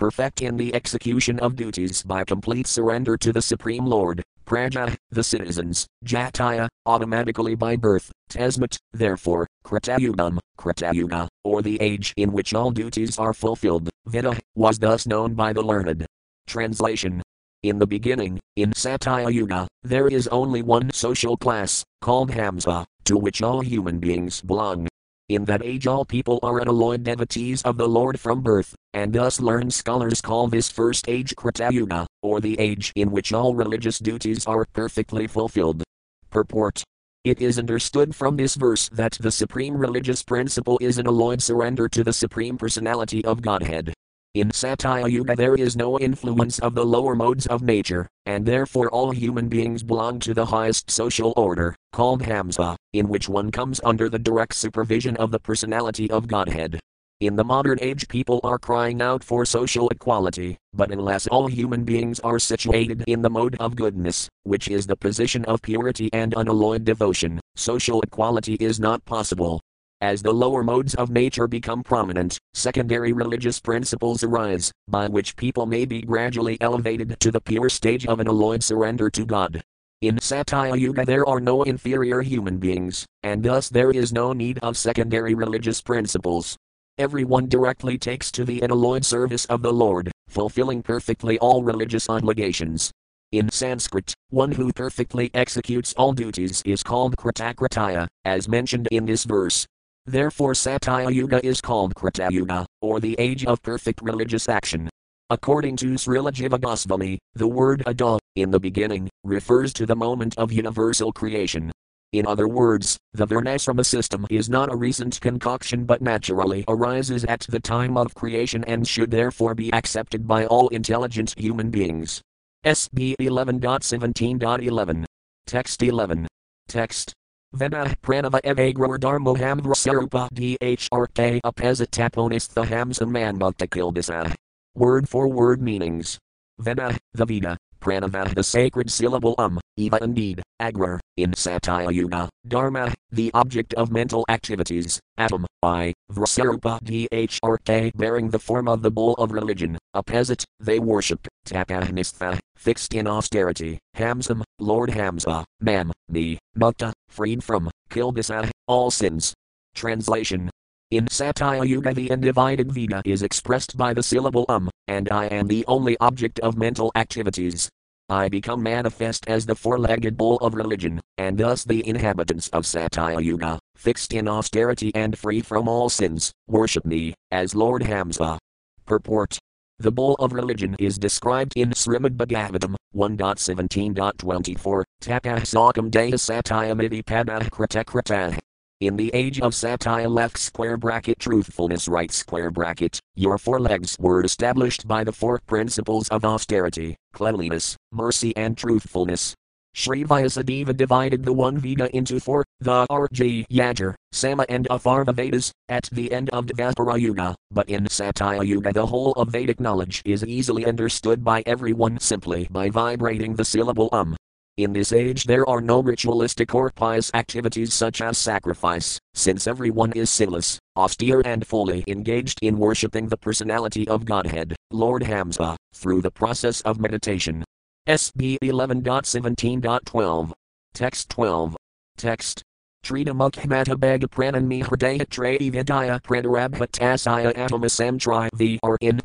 Perfect in the execution of duties by complete surrender to the Supreme Lord, Praja, the citizens, Jataya, automatically by birth, Tasmat, therefore, Kratayugam, Kratayuga, or the age in which all duties are fulfilled, Vida, was thus known by the learned. Translation In the beginning, in Satya Yuga, there is only one social class, called Hamsa, to which all human beings belong. In that age, all people are unalloyed devotees of the Lord from birth, and thus learned scholars call this first age Kratayuga, or the age in which all religious duties are perfectly fulfilled. Purport it is understood from this verse that the supreme religious principle is an alloyed surrender to the Supreme Personality of Godhead. In Satya Yuga, there is no influence of the lower modes of nature, and therefore all human beings belong to the highest social order, called Hamsa, in which one comes under the direct supervision of the personality of Godhead. In the modern age, people are crying out for social equality, but unless all human beings are situated in the mode of goodness, which is the position of purity and unalloyed devotion, social equality is not possible. As the lower modes of nature become prominent, secondary religious principles arise, by which people may be gradually elevated to the pure stage of an alloyed surrender to God. In Satya Yuga, there are no inferior human beings, and thus there is no need of secondary religious principles everyone directly takes to the unalloyed service of the Lord, fulfilling perfectly all religious obligations. In Sanskrit, one who perfectly executes all duties is called Kritakritaya, as mentioned in this verse. Therefore, Satya Yuga is called Krita Yuga, or the age of perfect religious action. According to Srila Jiva Goswami, the word Ada, in the beginning, refers to the moment of universal creation, in other words, the Varnasrama system is not a recent concoction but naturally arises at the time of creation and should therefore be accepted by all intelligent human beings. SB 11.17.11. Text 11. Text. Vena pranava evagror dharmoham vrasarupa dhrk apesitaponistha hamsa manmukta Word for word meanings. Vena, the Veda, pranava the sacred syllable um, eva indeed, agra, in Satya Yuga, dharma, the object of mental activities, atom, I, vrasarupa dhrk bearing the form of the bull of religion, apesat, they worship, tapahnistha, fixed in austerity, hamsam, Lord Hamsa, mam, me, mukta, freed from, kilbisa, all sins. Translation in Satya Yuga, the undivided Veda is expressed by the syllable um, and I am the only object of mental activities. I become manifest as the four legged bull of religion, and thus the inhabitants of Satya Yuga, fixed in austerity and free from all sins, worship me, as Lord Hamsa. Purport The bull of religion is described in Srimad Bhagavatam 1.17.24, tapasakam Deha Satyamiti Padah Kritakritah. In the age of satya left square bracket truthfulness right square bracket, your four legs were established by the four principles of austerity, cleanliness, mercy and truthfulness. Sri Vyasadeva divided the one Veda into four, the Arja Yajur, Sama and Atharva Vedas, at the end of Dvapara Yuga, but in Satya Yuga the whole of Vedic knowledge is easily understood by everyone simply by vibrating the syllable um. In this age, there are no ritualistic or pious activities such as sacrifice, since everyone is sinless, austere, and fully engaged in worshipping the personality of Godhead, Lord Hamsa, through the process of meditation. SB 11.17.12. Text 12. Text. Trita Mukhamata Bhaga Pranami Hridaya Trayi Vidya Pranarabhatasaya Atomasam Tri V are in.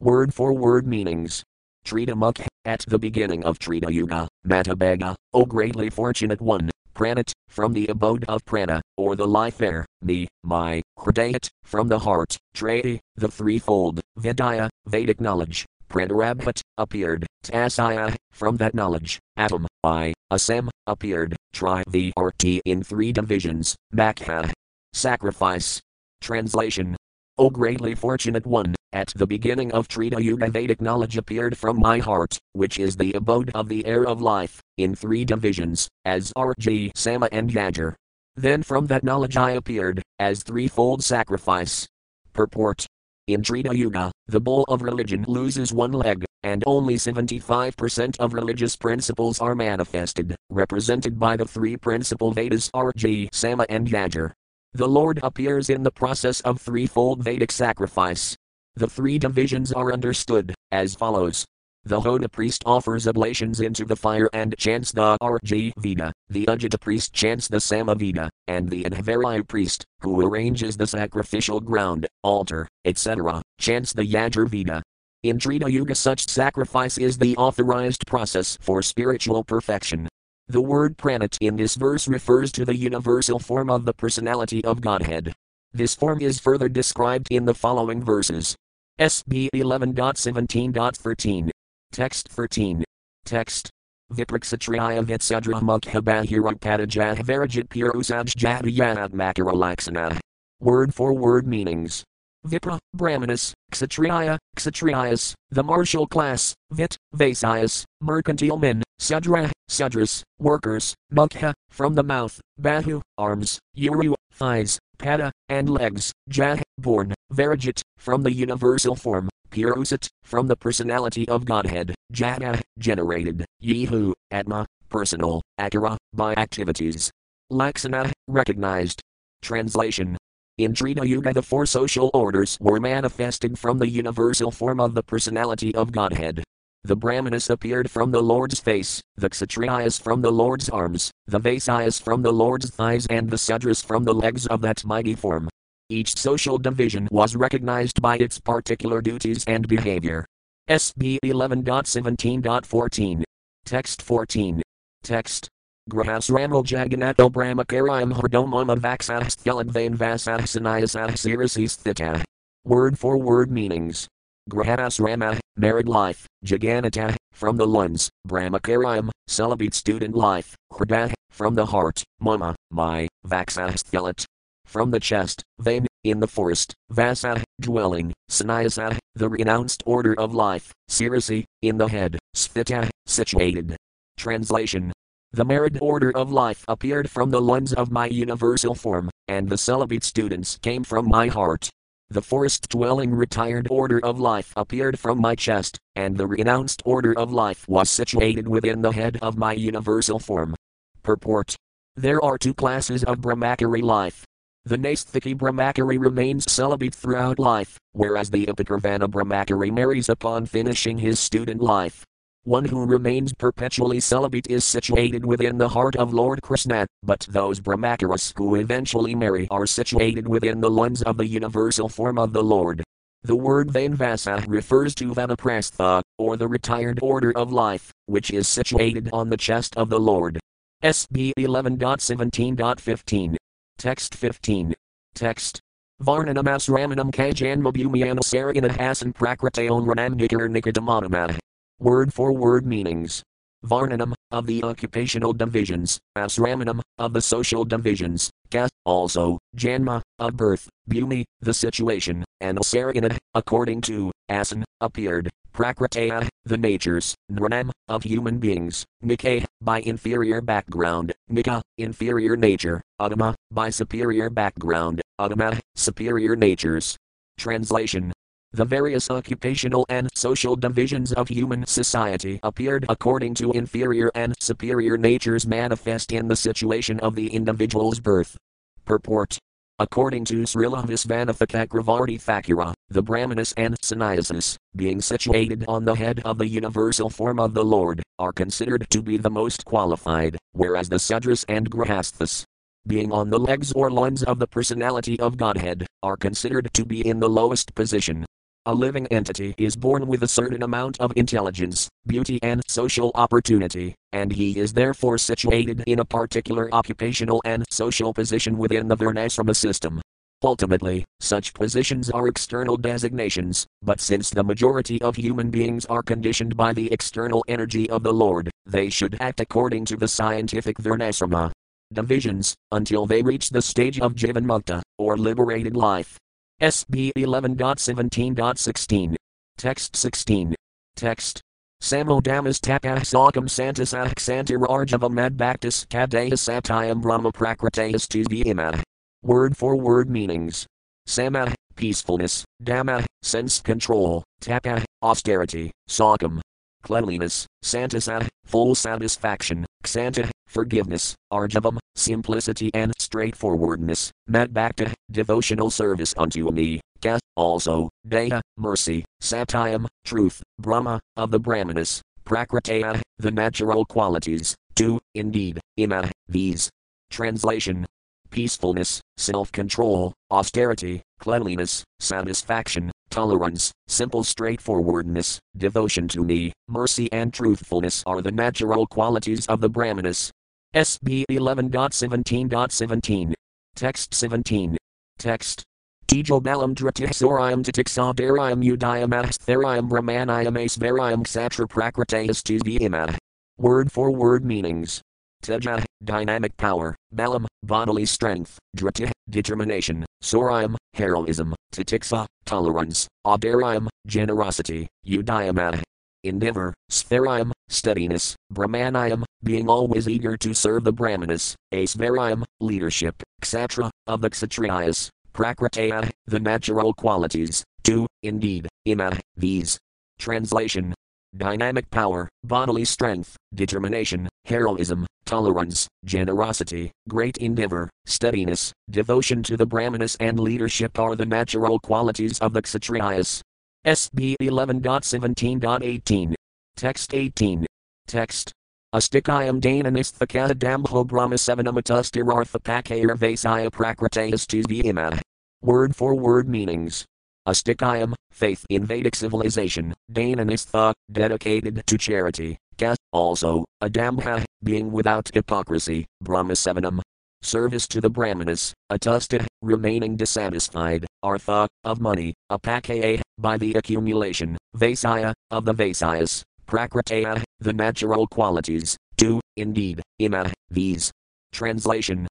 Word for word meanings. Trita Mukh, at the beginning of Treta Yuga, Matabhaga, O greatly fortunate one, Pranat, from the abode of prana, or the life air, me, my, Hridayat, from the heart, Trayi, the threefold, Vidya, Vedic knowledge, Pranarabhat, appeared, Tasaya, from that knowledge, Atom, I, Asam, appeared, Tri the or T in three divisions, Makha. Uh, sacrifice. Translation. O greatly fortunate one, at the beginning of Treta Yuga Vedic knowledge appeared from my heart, which is the abode of the air of life, in three divisions, as Rg, Sama and Yajur. Then from that knowledge I appeared, as threefold sacrifice. Purport. In Treta Yuga, the bull of religion loses one leg, and only 75% of religious principles are manifested, represented by the three principal Vedas Rg, Sama and Yajur. The Lord appears in the process of threefold Vedic sacrifice. The three divisions are understood as follows. The Hota priest offers oblations into the fire and chants the Rg Veda, the Ujjita priest chants the Samaveda, and the Adhvaryu priest, who arranges the sacrificial ground, altar, etc., chants the Yajur Veda. In Treta Yuga, such sacrifice is the authorized process for spiritual perfection. The word pranat in this verse refers to the universal form of the personality of Godhead. This form is further described in the following verses. SB 11.17.13. Text 13. Text. Viprakshatriya Vitsadra Mukhabahirapadaja Varajit Purusaj Jadiyad Makaralaksana. Word for word meanings. Vipra, Brahmanas, Kshatriya, Kshatriyas, the martial class, Vit, Vaisyas, mercantile men, Sudra, Sudras, workers, Mukha, from the mouth, Bahu, arms, Uru, thighs, Pada, and legs, Jah, born, Varajit, from the universal form, Purusat, from the personality of Godhead, Jada, generated, Yehu, Atma, personal, Akara, by activities. Laksana, recognized. Translation in Treta Yuga, the four social orders were manifested from the universal form of the personality of Godhead. The Brahmanas appeared from the Lord's face, the Kshatriyas from the Lord's arms, the Vaisyas from the Lord's thighs, and the Sudras from the legs of that mighty form. Each social division was recognized by its particular duties and behavior. SB 11.17.14. Text 14. Text. Grahasramal Jagannatho Brahmakarayam Hardomama Vaksahsthaladvain Vasahsanayasahsirasisthita. Word for word meanings. Grahasrama, married life, Jagannatha, from the lungs, Brahmakarayam, celibate student life, Hridah, from the heart, Mama, my, Vaksahsthalat, from the chest, Vain, in the forest, Vasa, dwelling, Sanayasa, the renounced order of life, Sirasi, in the head, Sthita, situated. Translation the married order of life appeared from the lens of my universal form, and the celibate students came from my heart. The forest dwelling retired order of life appeared from my chest, and the renounced order of life was situated within the head of my universal form. Purport There are two classes of Brahmachari life. The Nasthiki Brahmachari remains celibate throughout life, whereas the Upakurvana Brahmachari marries upon finishing his student life. One who remains perpetually celibate is situated within the heart of Lord Krishna, but those Brahmacharis who eventually marry are situated within the lens of the universal form of the Lord. The word Vainvasa refers to Vanaprastha, or the retired order of life, which is situated on the chest of the Lord. SB 11.17.15. Text 15. Text. Varnanamas Ramanam Kajanmabhumianasarana Hasan Prakratayon Ranamnikar Nikadamanamah. Word for word meanings. Varnanam, of the occupational divisions, Asramanam, of the social divisions, Caste, also, Janma, of birth, Bhumi, the situation, and Asarana, according to, Asan, appeared, Prakritaya, the natures, Nranam, of human beings, Nika, by inferior background, Nika, inferior nature, Adama, by superior background, Adama, superior natures. Translation the various occupational and social divisions of human society appeared according to inferior and superior natures manifest in the situation of the individual's birth. Purport According to Srila Visvanatha Cakravarti Thakura, the Brahmanas and Sannyasis, being situated on the head of the universal form of the Lord, are considered to be the most qualified, whereas the Sudras and Grahasthas, being on the legs or loins of the personality of Godhead, are considered to be in the lowest position. A living entity is born with a certain amount of intelligence, beauty, and social opportunity, and he is therefore situated in a particular occupational and social position within the Varnashrama system. Ultimately, such positions are external designations, but since the majority of human beings are conditioned by the external energy of the Lord, they should act according to the scientific Varnashrama divisions, until they reach the stage of Jivanmukta, or liberated life. SB 11.17.16. Text 16. Text. Samodamas tapah sakam santasah santirarjava madbhaktas kadaya satyam brahma prakritayas to Word for word meanings. Sama, peacefulness, dhamma, sense control, tapa, austerity, sakam, cleanliness, santasa, full satisfaction, xanta, forgiveness, arjavam, simplicity and straightforwardness, madbhakta, devotional service unto me, ka, also, daya, mercy, satyam, truth, brahma, of the brahmanas, prakritaya, the natural qualities, two, indeed, ima, these. Translation. Peacefulness, self control, austerity, cleanliness, satisfaction, tolerance, simple straightforwardness, devotion to me, mercy, and truthfulness are the natural qualities of the Brahmanas. SB 11.17.17. Text 17. Text. Tejobalam dratihsoriam titiksadariam udayam asthariam brahmanayam asvariam ksatra prakritayas tuzviyama. Word for word meanings. Teja, dynamic power, balam, bodily strength, drati, determination, soriam, heroism, titiksa, tolerance, audarium, generosity, udayama, endeavor, spherium, steadiness, brahmanayam, being always eager to serve the brahmanas, asvarium, leadership, etc., of the kshatriyas, prakritaya, the natural qualities, two, indeed, ima, these. Translation Dynamic power, bodily strength, determination, heroism, tolerance, generosity, great endeavor, steadiness, devotion to the brahmanas, and leadership are the natural qualities of the kshatriyas. SB 11.17.18. Text 18. Text. Astikayam Brahma Sevanamatustirartha Pakayar Vasaya Prakritayas Tuzvima. Word for word meanings. Astikayam, faith in Vedic civilization, Dananistha, dedicated to charity, Ka, also, Adambha, being without hypocrisy, Brahmasevanam, service to the Brahmanas, Atusta, eh, remaining dissatisfied, Artha, of money, Apakaya, eh, eh, by the accumulation, Vasaya, of the Vaisyas, Prakritaya, the natural qualities, two, indeed, Ima, these. Translation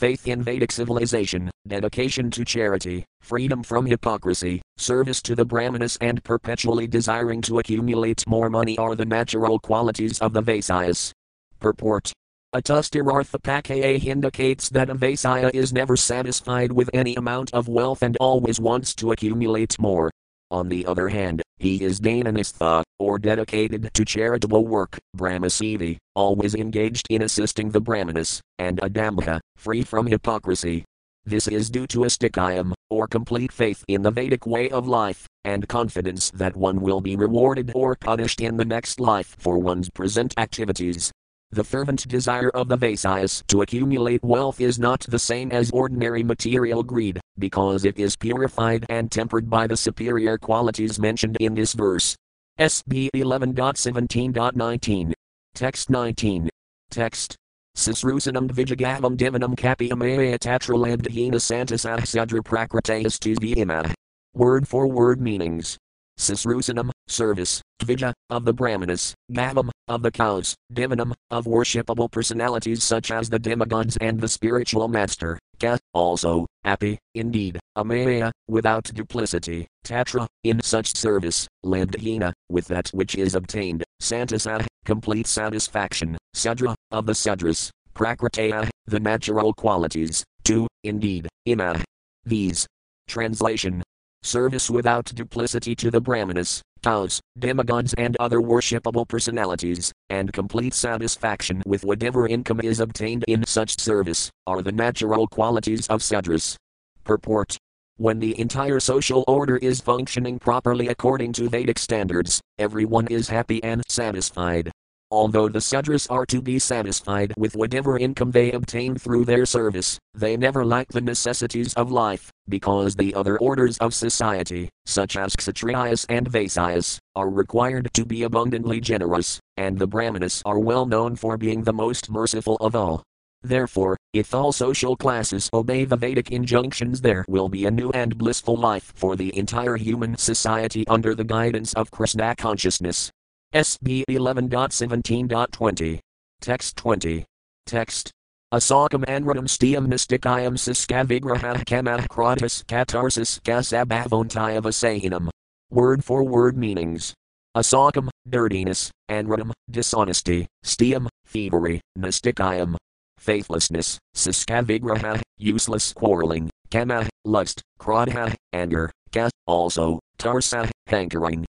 Faith in Vedic civilization, dedication to charity, freedom from hypocrisy, service to the Brahmanas, and perpetually desiring to accumulate more money are the natural qualities of the Vaisyas. Purport Atustirarthapakaya indicates that a Vaisya is never satisfied with any amount of wealth and always wants to accumulate more. On the other hand, he is Dhananistha, or dedicated to charitable work, Brahmasivi, always engaged in assisting the Brahmanas, and Adambha, free from hypocrisy. This is due to a astikayam, or complete faith in the Vedic way of life, and confidence that one will be rewarded or punished in the next life for one's present activities. The fervent desire of the Vaisyas to accumulate wealth is not the same as ordinary material greed, because it is purified and tempered by the superior qualities mentioned in this verse. SB 11.17.19. Text 19. Text. Sisrusanam Vijagavam Divanam Kapiyamaya Tatralabdhina Santasah Sadra Prakritayas Tuzvima. Word for word meanings. Sisrusanam, service, Dvija, of the Brahmanas, Gavam, of the cows, Divanam, of worshipable personalities such as the demigods and the spiritual master, Ka, also, Api, indeed, Amaya, without duplicity, Tatra, in such service, Labdhina, with that which is obtained, Santasa, complete satisfaction, Sadra, of the Sudras, Prakritaya, the natural qualities, two, indeed, Ima. These. Translation Service without duplicity to the Brahmanas, cows, demigods, and other worshipable personalities, and complete satisfaction with whatever income is obtained in such service, are the natural qualities of Sudras. Purport when the entire social order is functioning properly according to Vedic standards, everyone is happy and satisfied. Although the Sudras are to be satisfied with whatever income they obtain through their service, they never lack the necessities of life, because the other orders of society, such as Kshatriyas and Vaisyas, are required to be abundantly generous, and the Brahmanas are well known for being the most merciful of all. Therefore, if all social classes obey the Vedic injunctions, there will be a new and blissful life for the entire human society under the guidance of Krishna consciousness. SB 11.17.20. Text 20. Text. Asakam anradam stiam mysticayam siskavigraha kamah kratis katarsis kasabhavontayavasahinam. Word for word meanings. Asakam, dirtiness, anradam, dishonesty, stiam, thievery, mysticayam, faithlessness, siskavigraha, useless quarreling, kama, lust, krodha, anger, kas, also, tarsa, hankering,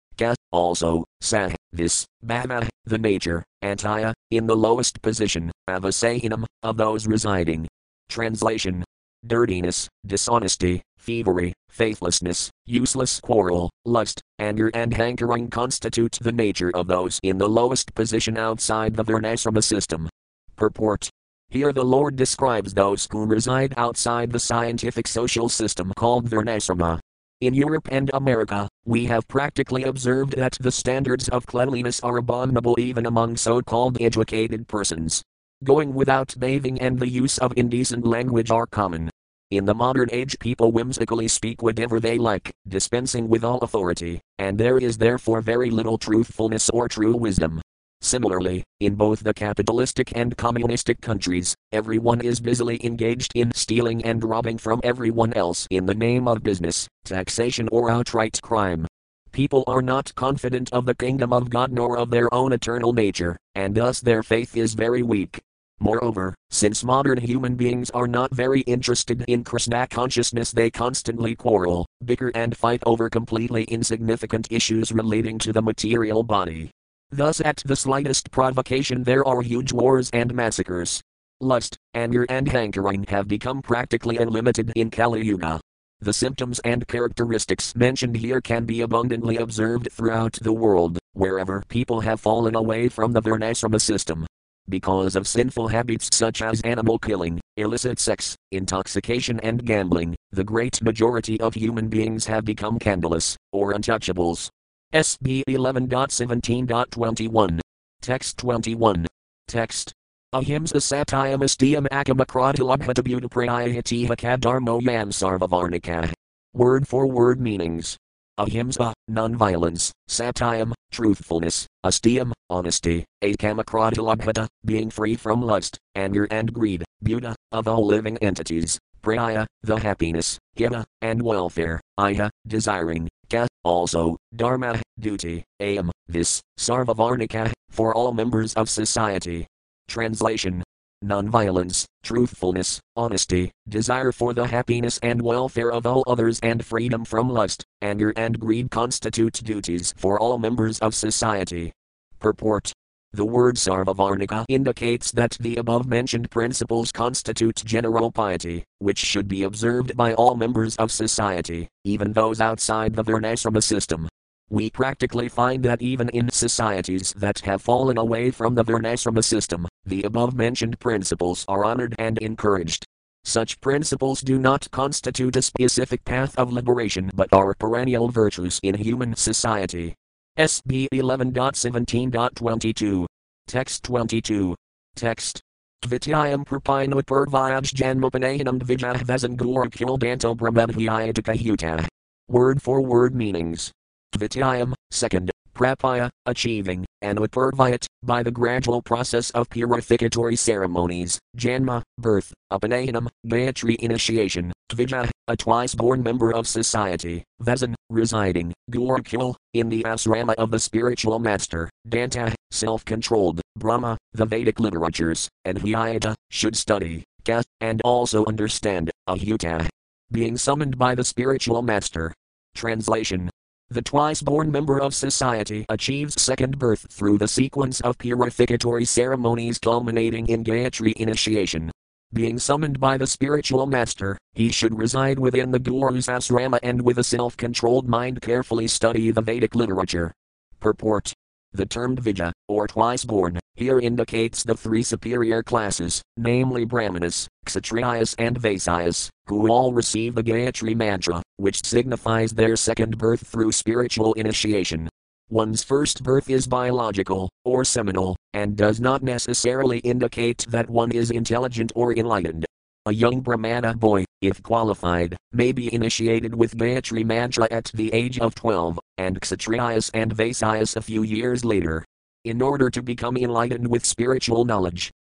also, sah, this, bhava, the nature, antaya, in the lowest position, avasahinam, of those residing. Translation Dirtiness, dishonesty, thievery, faithlessness, useless quarrel, lust, anger, and hankering constitute the nature of those in the lowest position outside the Varnashrama system. Purport Here the Lord describes those who reside outside the scientific social system called Varnashrama. In Europe and America, we have practically observed that the standards of cleanliness are abominable even among so called educated persons. Going without bathing and the use of indecent language are common. In the modern age, people whimsically speak whatever they like, dispensing with all authority, and there is therefore very little truthfulness or true wisdom. Similarly, in both the capitalistic and communistic countries, everyone is busily engaged in stealing and robbing from everyone else in the name of business, taxation, or outright crime. People are not confident of the kingdom of God nor of their own eternal nature, and thus their faith is very weak. Moreover, since modern human beings are not very interested in Krishna consciousness, they constantly quarrel, bicker, and fight over completely insignificant issues relating to the material body. Thus, at the slightest provocation, there are huge wars and massacres. Lust, anger, and hankering have become practically unlimited in Kali Yuga. The symptoms and characteristics mentioned here can be abundantly observed throughout the world, wherever people have fallen away from the Varnashrama system. Because of sinful habits such as animal killing, illicit sex, intoxication, and gambling, the great majority of human beings have become candalas, or untouchables, SB 11.17.21. Text 21. Text. Ahimsa satyam astiyam akamakradilabhatabuta prayayatiha kadarmo yam sarvavarnika. Word for word meanings. Ahimsa, nonviolence, satyam, truthfulness, astiyam, honesty, akamakradilabhata, being free from lust, anger and greed, buddha, of all living entities, praya, the happiness, hita, and welfare, iha, desiring, ka, also, dharma, duty, am, this, sarvavarnika, for all members of society. Translation Nonviolence, truthfulness, honesty, desire for the happiness and welfare of all others, and freedom from lust, anger, and greed constitute duties for all members of society. Purport the word sarvavarnika indicates that the above mentioned principles constitute general piety, which should be observed by all members of society, even those outside the Varnashrama system. We practically find that even in societies that have fallen away from the Varnashrama system, the above mentioned principles are honored and encouraged. Such principles do not constitute a specific path of liberation but are perennial virtues in human society. SB 11.17.22. Text 22. Text. Vityayam prapino purvayaj janmopanayanam dvijah vasan gorakildanto brahmabhyayatakahuta. Word for word meanings. Vityayam, second, prapaya, achieving, and upurvayat, by the gradual process of purificatory ceremonies, janma, birth, upanayanam, Gayatri initiation, Tvija, a twice born member of society, Vasan, residing, Gurukul, in the asrama of the spiritual master, Danta, self controlled, Brahma, the Vedic literatures, and Hyayata, should study, Ka, and also understand, Ahuta, being summoned by the spiritual master. Translation the twice born member of society achieves second birth through the sequence of purificatory ceremonies culminating in Gayatri initiation. Being summoned by the spiritual master, he should reside within the Guru's asrama and with a self controlled mind carefully study the Vedic literature. Purport The term Dvija, or twice born, here indicates the three superior classes, namely Brahmanas, Kshatriyas, and Vaisyas, who all receive the Gayatri Mantra, which signifies their second birth through spiritual initiation. One's first birth is biological, or seminal, and does not necessarily indicate that one is intelligent or enlightened. A young Brahmana boy, if qualified, may be initiated with Gayatri Mantra at the age of 12, and Kshatriyas and Vaisyas a few years later. In order to become enlightened with spiritual knowledge,